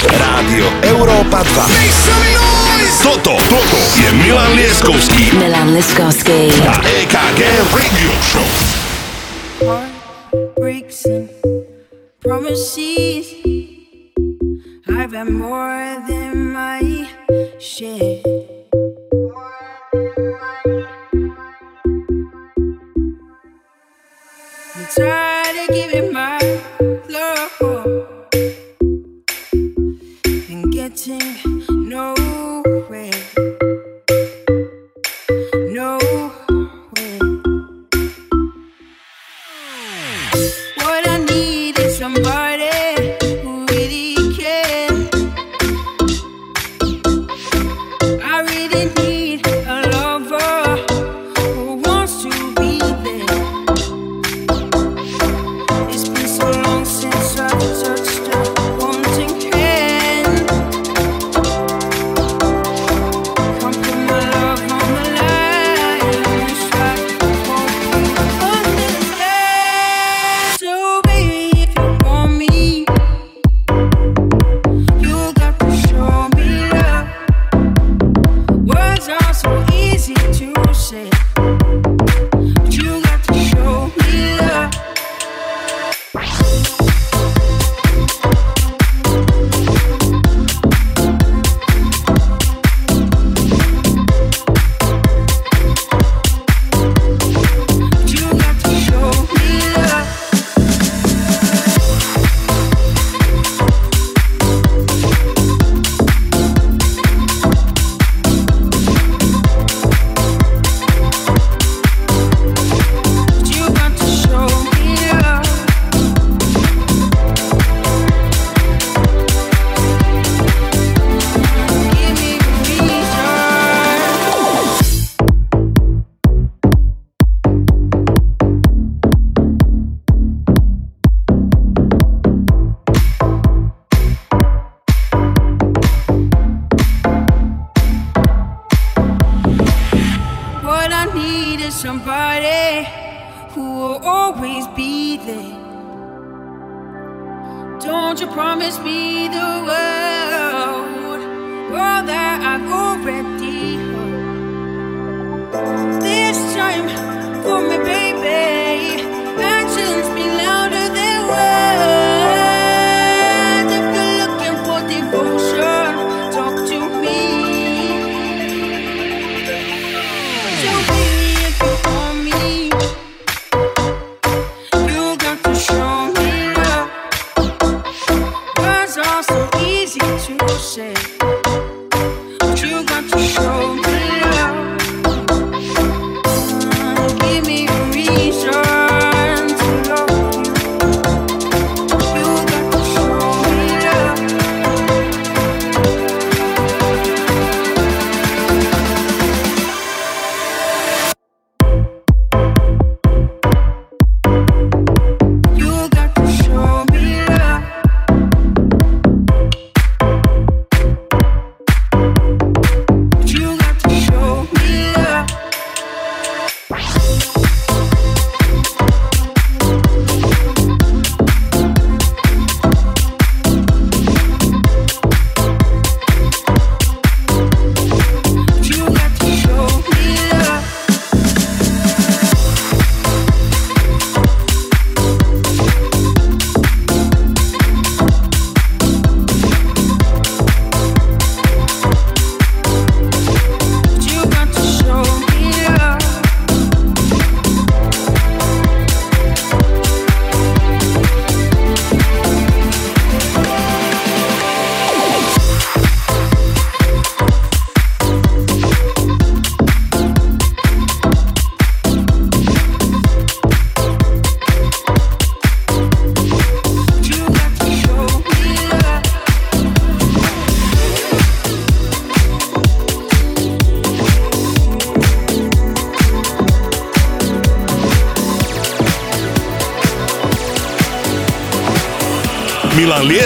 Rádio Európa 2. Toto, toto je Milan Lieskovský Milan Liskovský. a EKG Radio Show. Breaks and promises. I've had more than my share. I'm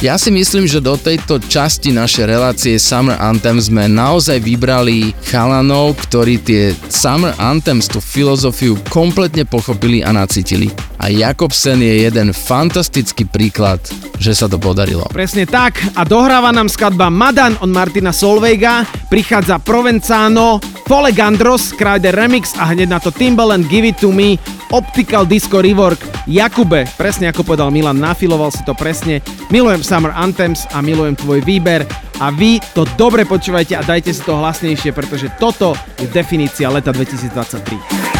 Ja si myslím, že do tejto časti našej relácie Summer Anthem sme naozaj vybrali chalanov, ktorí tie Summer Anthems, tú filozofiu kompletne pochopili a nacítili. A Jakobsen je jeden fantastický príklad, že sa to podarilo. Presne tak a dohráva nám skladba Madan od Martina Solveiga, prichádza Provenzano, Fole Gandros, Kryder Remix a hneď na to Timbaland Give It To Me, Optical Disco Rework, Jakube, presne ako povedal Milan, nafiloval si to presne. Milujem Summer Anthems a milujem tvoj výber a vy to dobre počúvajte a dajte si to hlasnejšie, pretože toto je definícia leta 2023.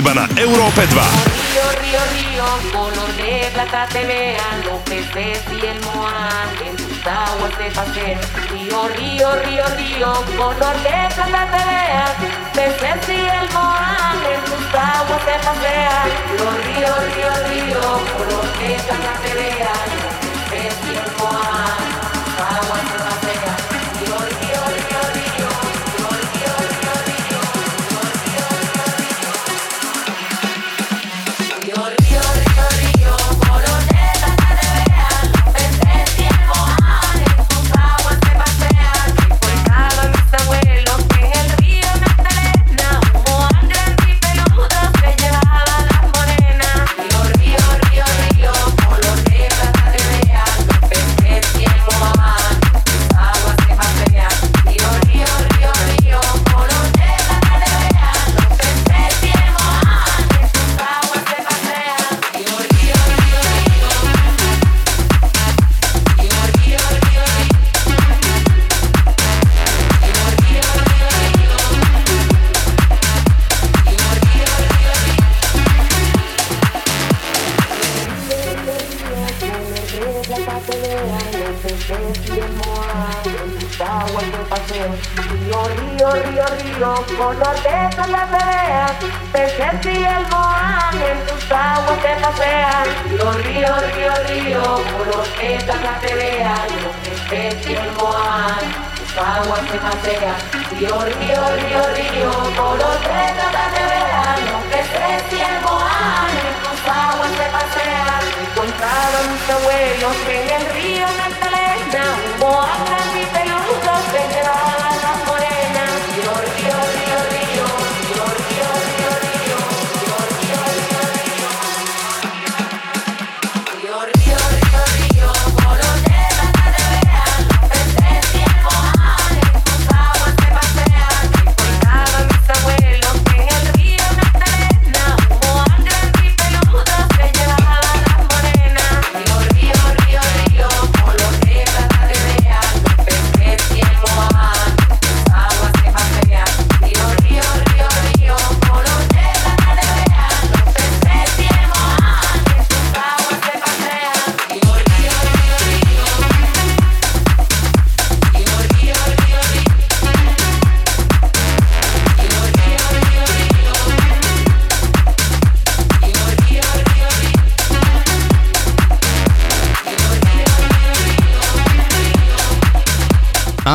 Iba na Európe 2.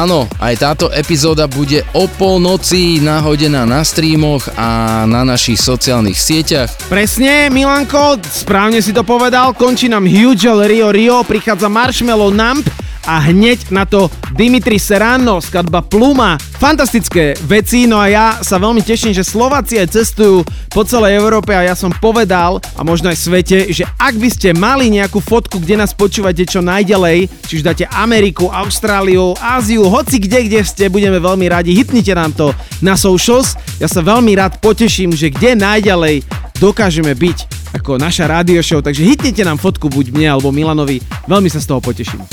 Áno, aj táto epizóda bude o polnoci nahodená na streamoch a na našich sociálnych sieťach. Presne, Milanko, správne si to povedal, končí nám Huge Rio Rio, prichádza Marshmallow Nump a hneď na to Dimitri Serrano, skladba Pluma. Fantastické veci, no a ja sa veľmi teším, že Slováci cestujú po celej Európe a ja som povedal, a možno aj svete, že ak by ste mali nejakú fotku, kde nás počúvate čo najďalej, či už dáte Ameriku, Austráliu, Áziu, hoci kde, kde ste, budeme veľmi radi, hitnite nám to na socials. Ja sa veľmi rád poteším, že kde najďalej dokážeme byť ako naša radio show, takže hitnite nám fotku buď mne alebo Milanovi, veľmi sa z toho poteším.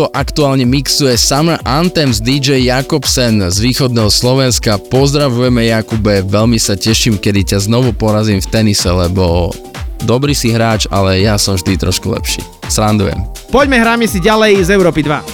Toto aktuálne mixuje Summer Anthems DJ Jakobsen z východného Slovenska. Pozdravujeme Jakube, veľmi sa teším, kedy ťa znovu porazím v tenise, lebo dobrý si hráč, ale ja som vždy trošku lepší. Srandujem. Poďme hráme si ďalej z Európy 2.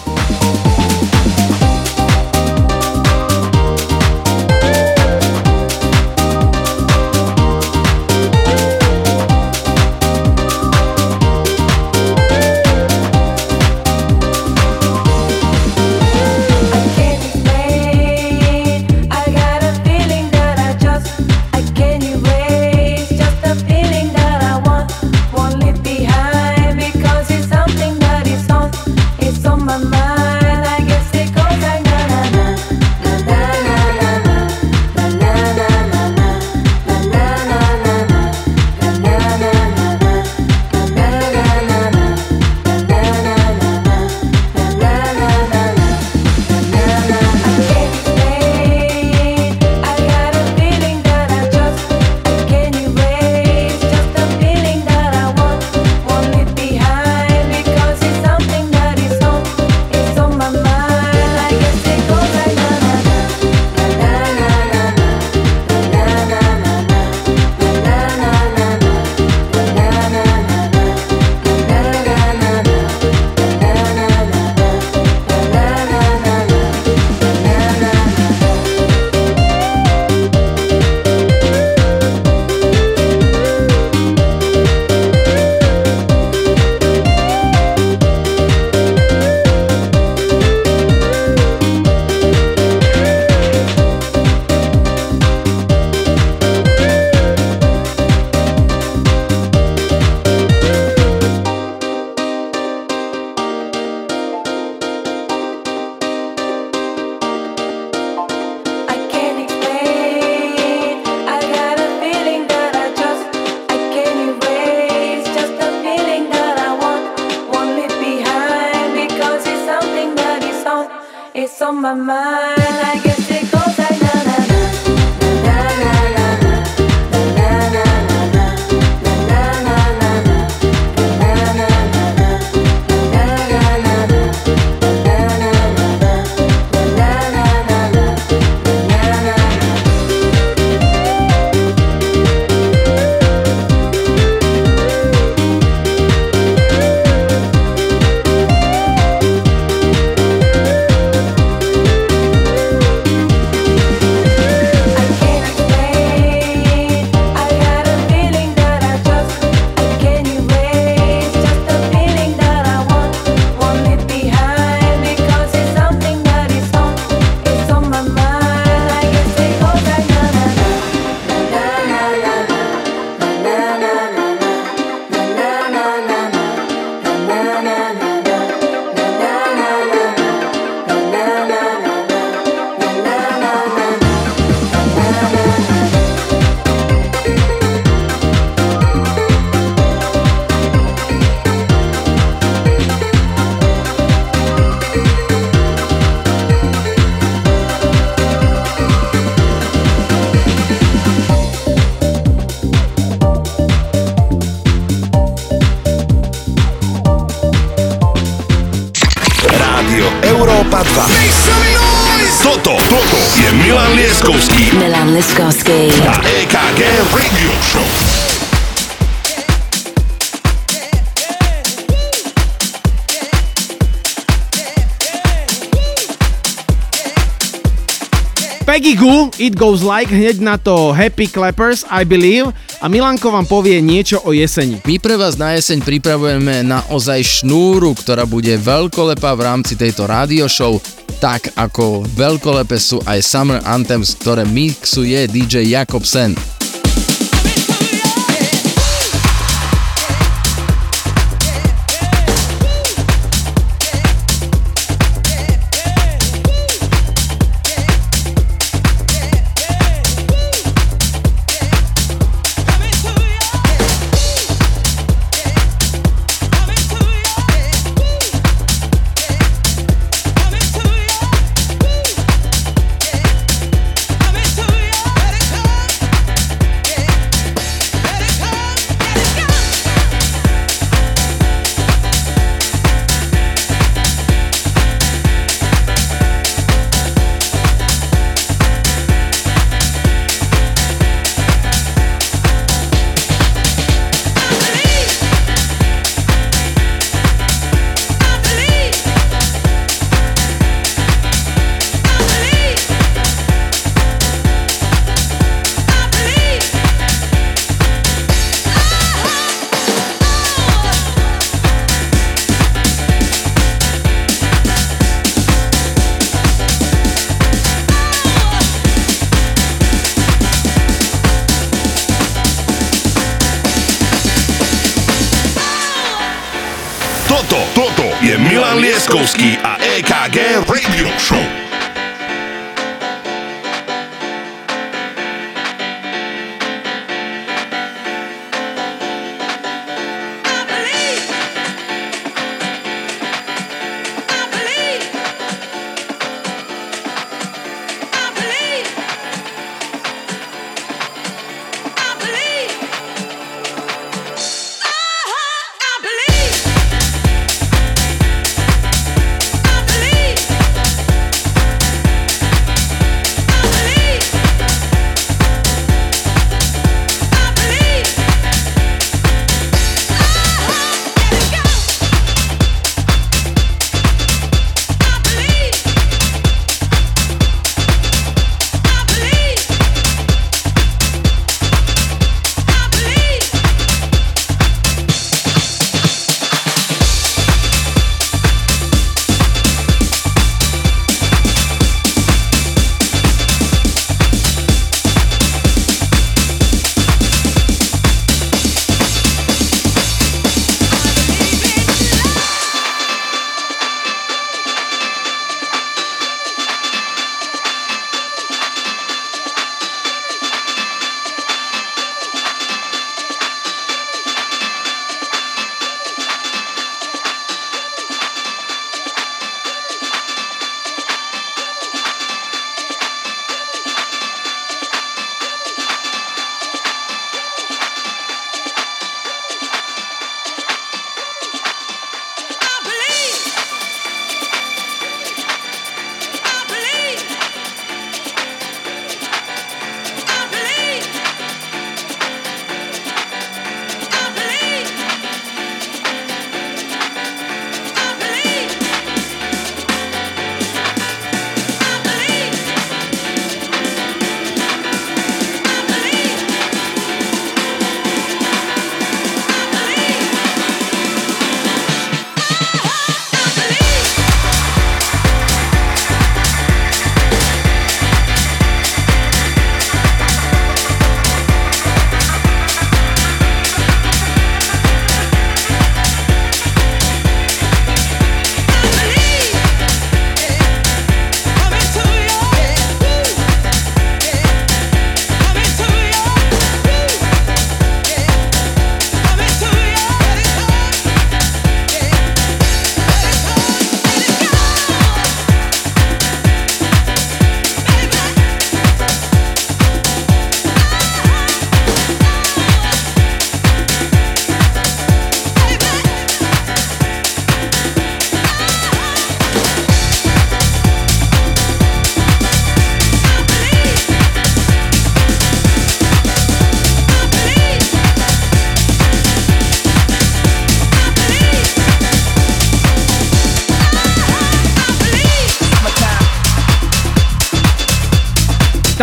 It Goes Like, hneď na to Happy Clappers, I Believe a Milanko vám povie niečo o jeseni. My pre vás na jeseň pripravujeme naozaj šnúru, ktorá bude veľkolepá v rámci tejto radio show, tak ako veľkolepé sú aj Summer Anthems, ktoré mixuje DJ Jakobsen.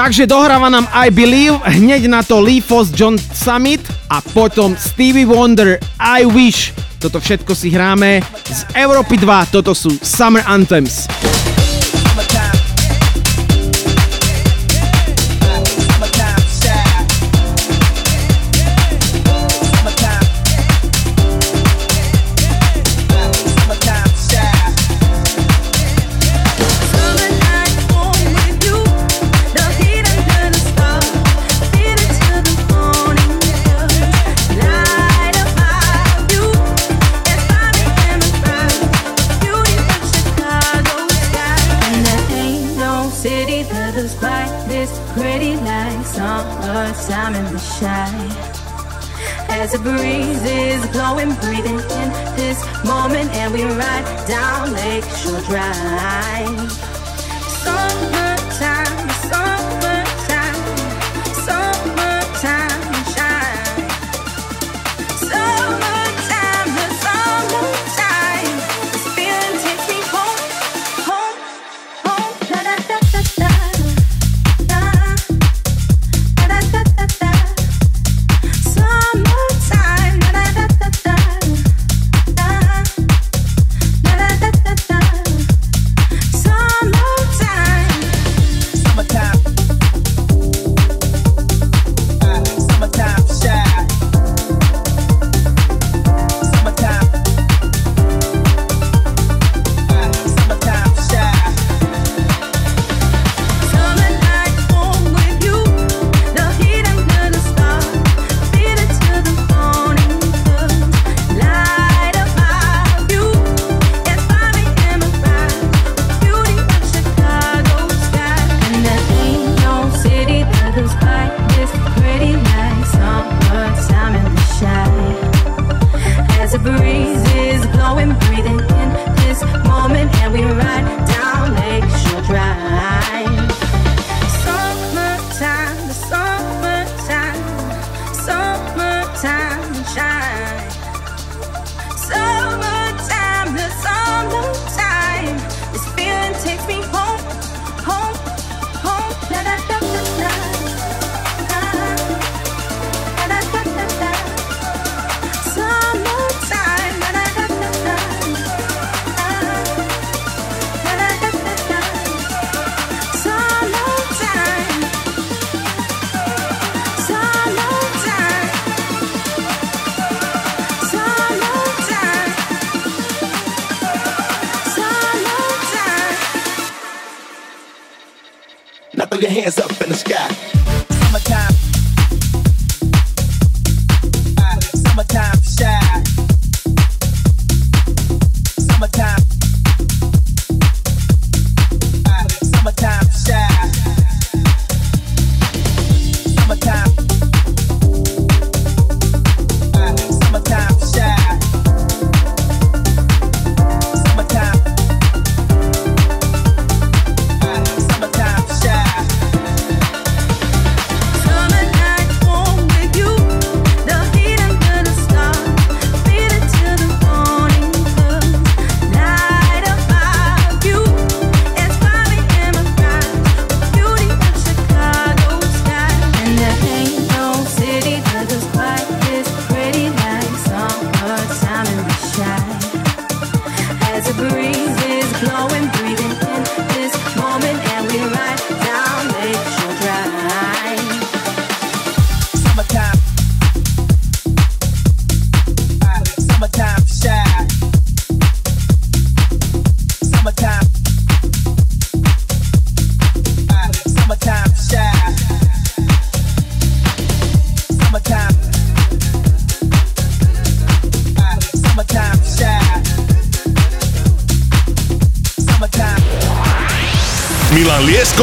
Takže dohráva nám I Believe, hneď na to Lee John Summit a potom Stevie Wonder I Wish. Toto všetko si hráme z Európy 2, toto sú Summer Anthems. The breeze is blowing, breathing in this moment, and we ride down Lake Shore Drive. Sunburn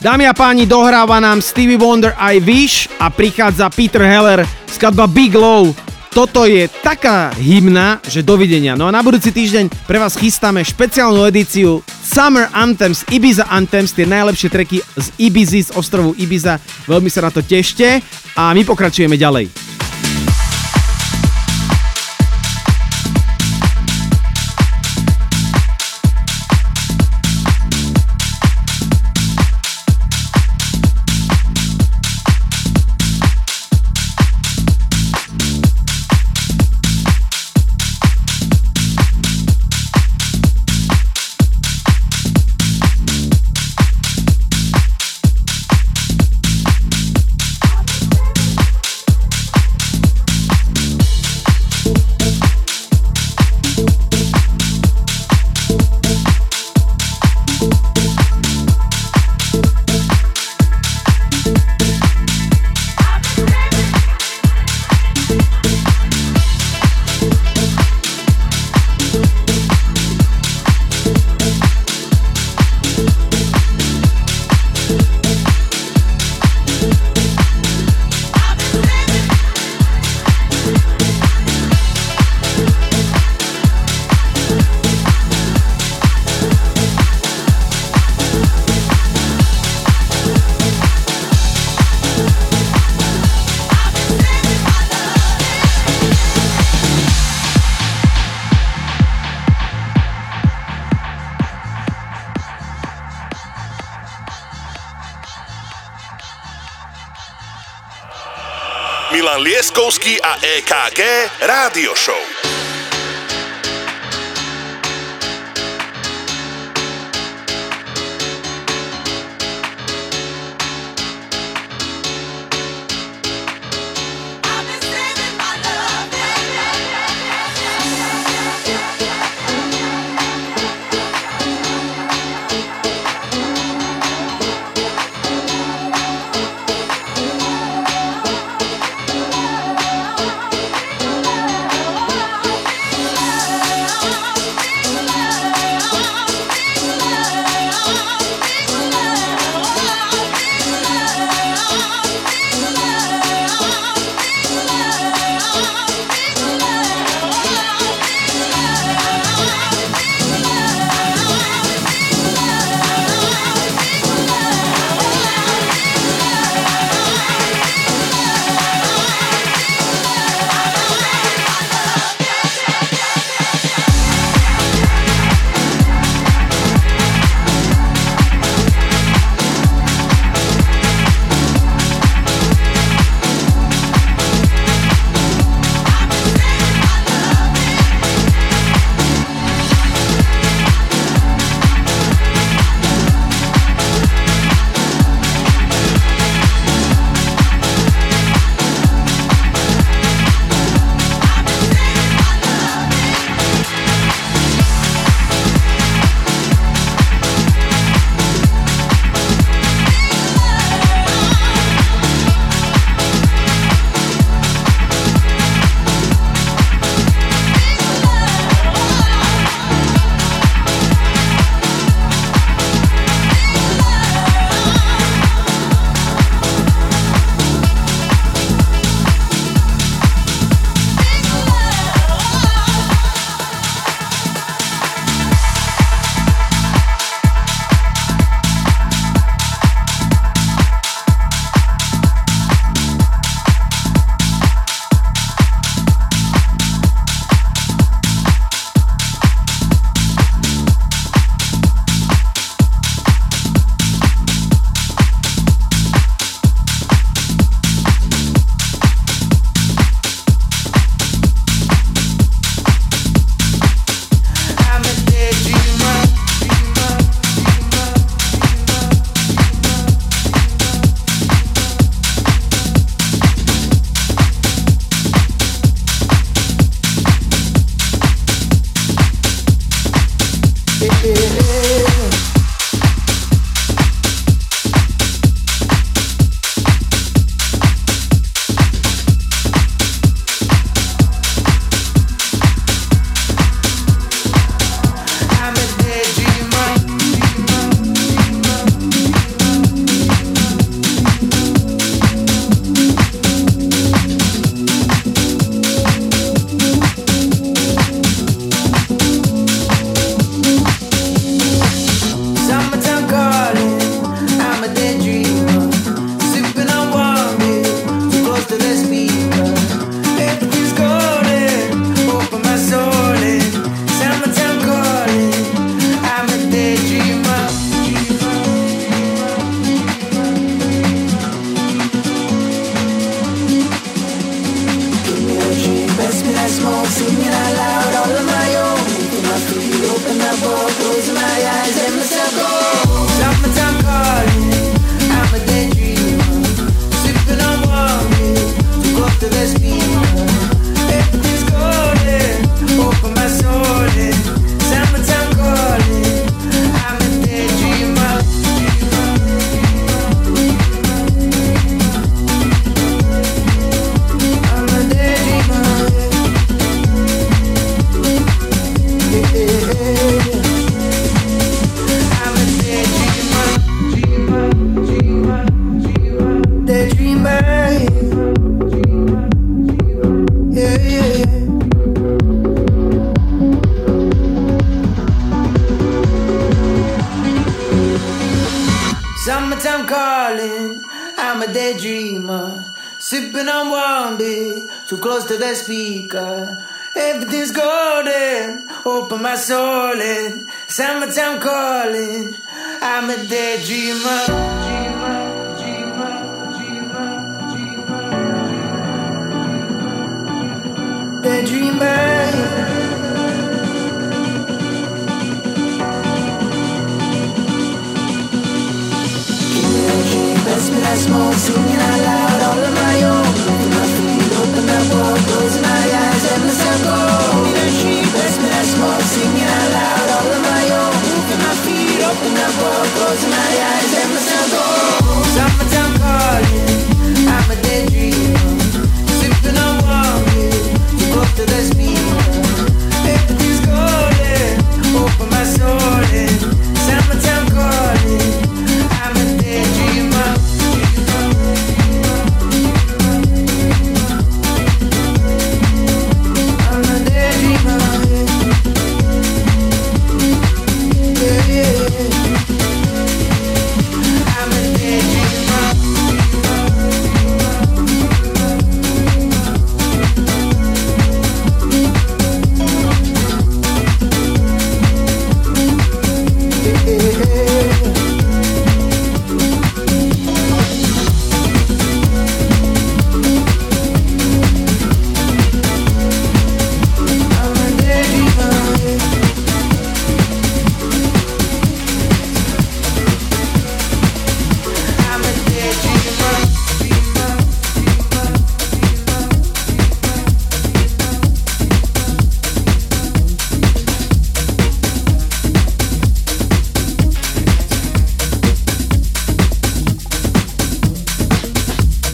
Dámy a páni, dohráva nám Stevie Wonder I Wish a prichádza Peter Heller, skladba Big Low. Toto je taká hymna, že dovidenia. No a na budúci týždeň pre vás chystáme špeciálnu edíciu Summer Anthems, Ibiza Anthems, tie najlepšie treky z Ibizy, z ostrovu Ibiza. Veľmi sa na to tešte a my pokračujeme ďalej.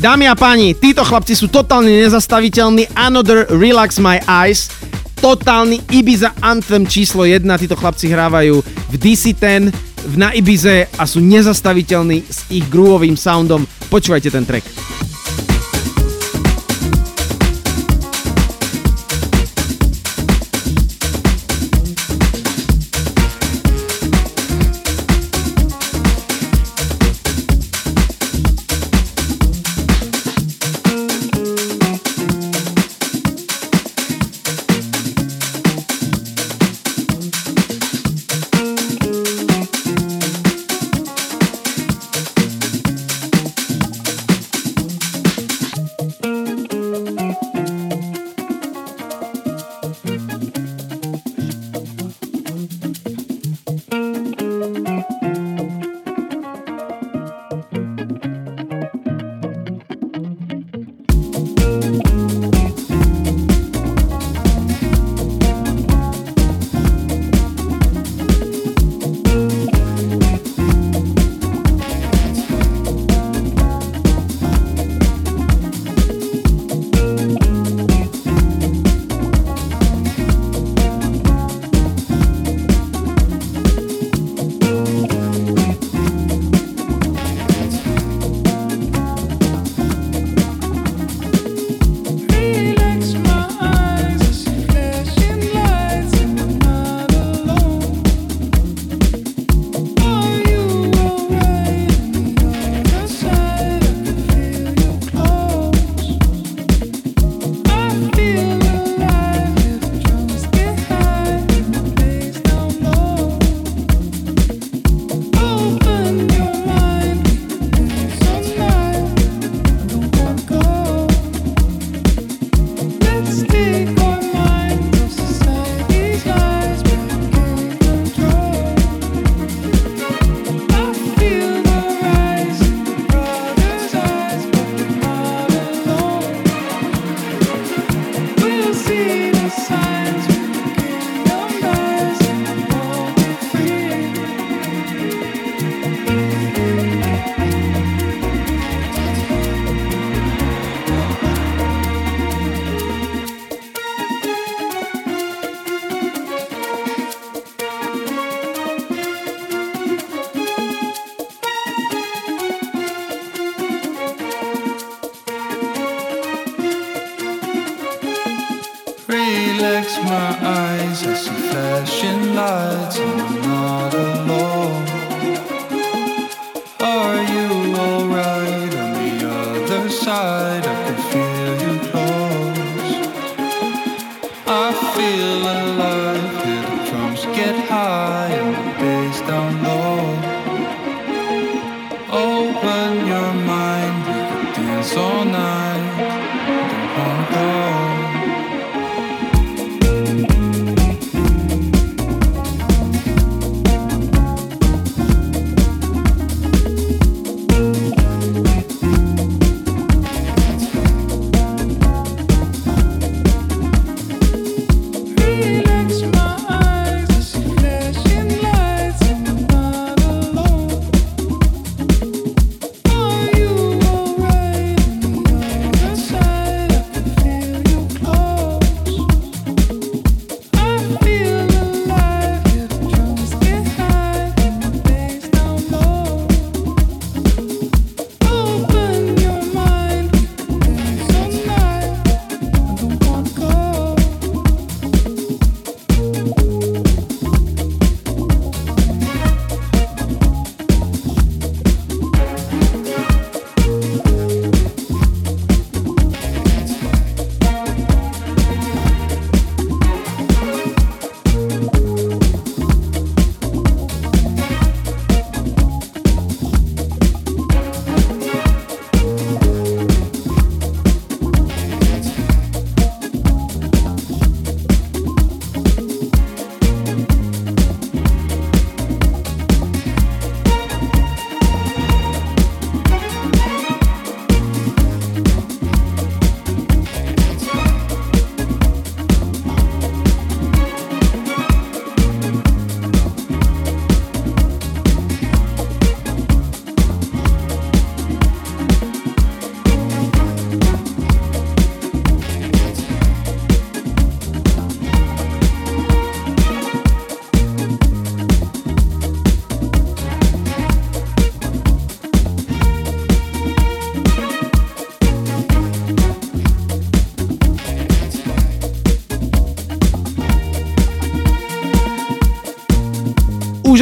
Dámy a páni, títo chlapci sú totálne nezastaviteľní. Another Relax My Eyes. Totálny Ibiza Anthem číslo 1. Títo chlapci hrávajú v DC-10 na Ibize a sú nezastaviteľní s ich groovovým soundom. Počúvajte ten track.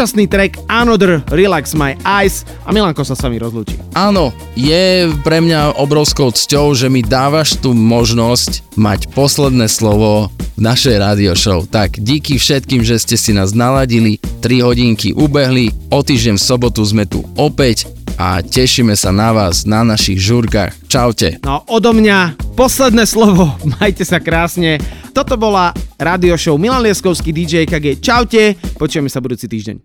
Úžasný track Another Relax My Eyes a Milanko sa s vami rozlúči. Áno, je pre mňa obrovskou cťou, že mi dávaš tú možnosť mať posledné slovo v našej radio show. Tak díky všetkým, že ste si nás naladili, 3 hodinky ubehli, o týždeň v sobotu sme tu opäť a tešíme sa na vás na našich žurkách. Čaute. No odo mňa posledné slovo, majte sa krásne. Toto bola radio show Milan Lieskovský DJ KG. Čaute, počujeme sa budúci týždeň.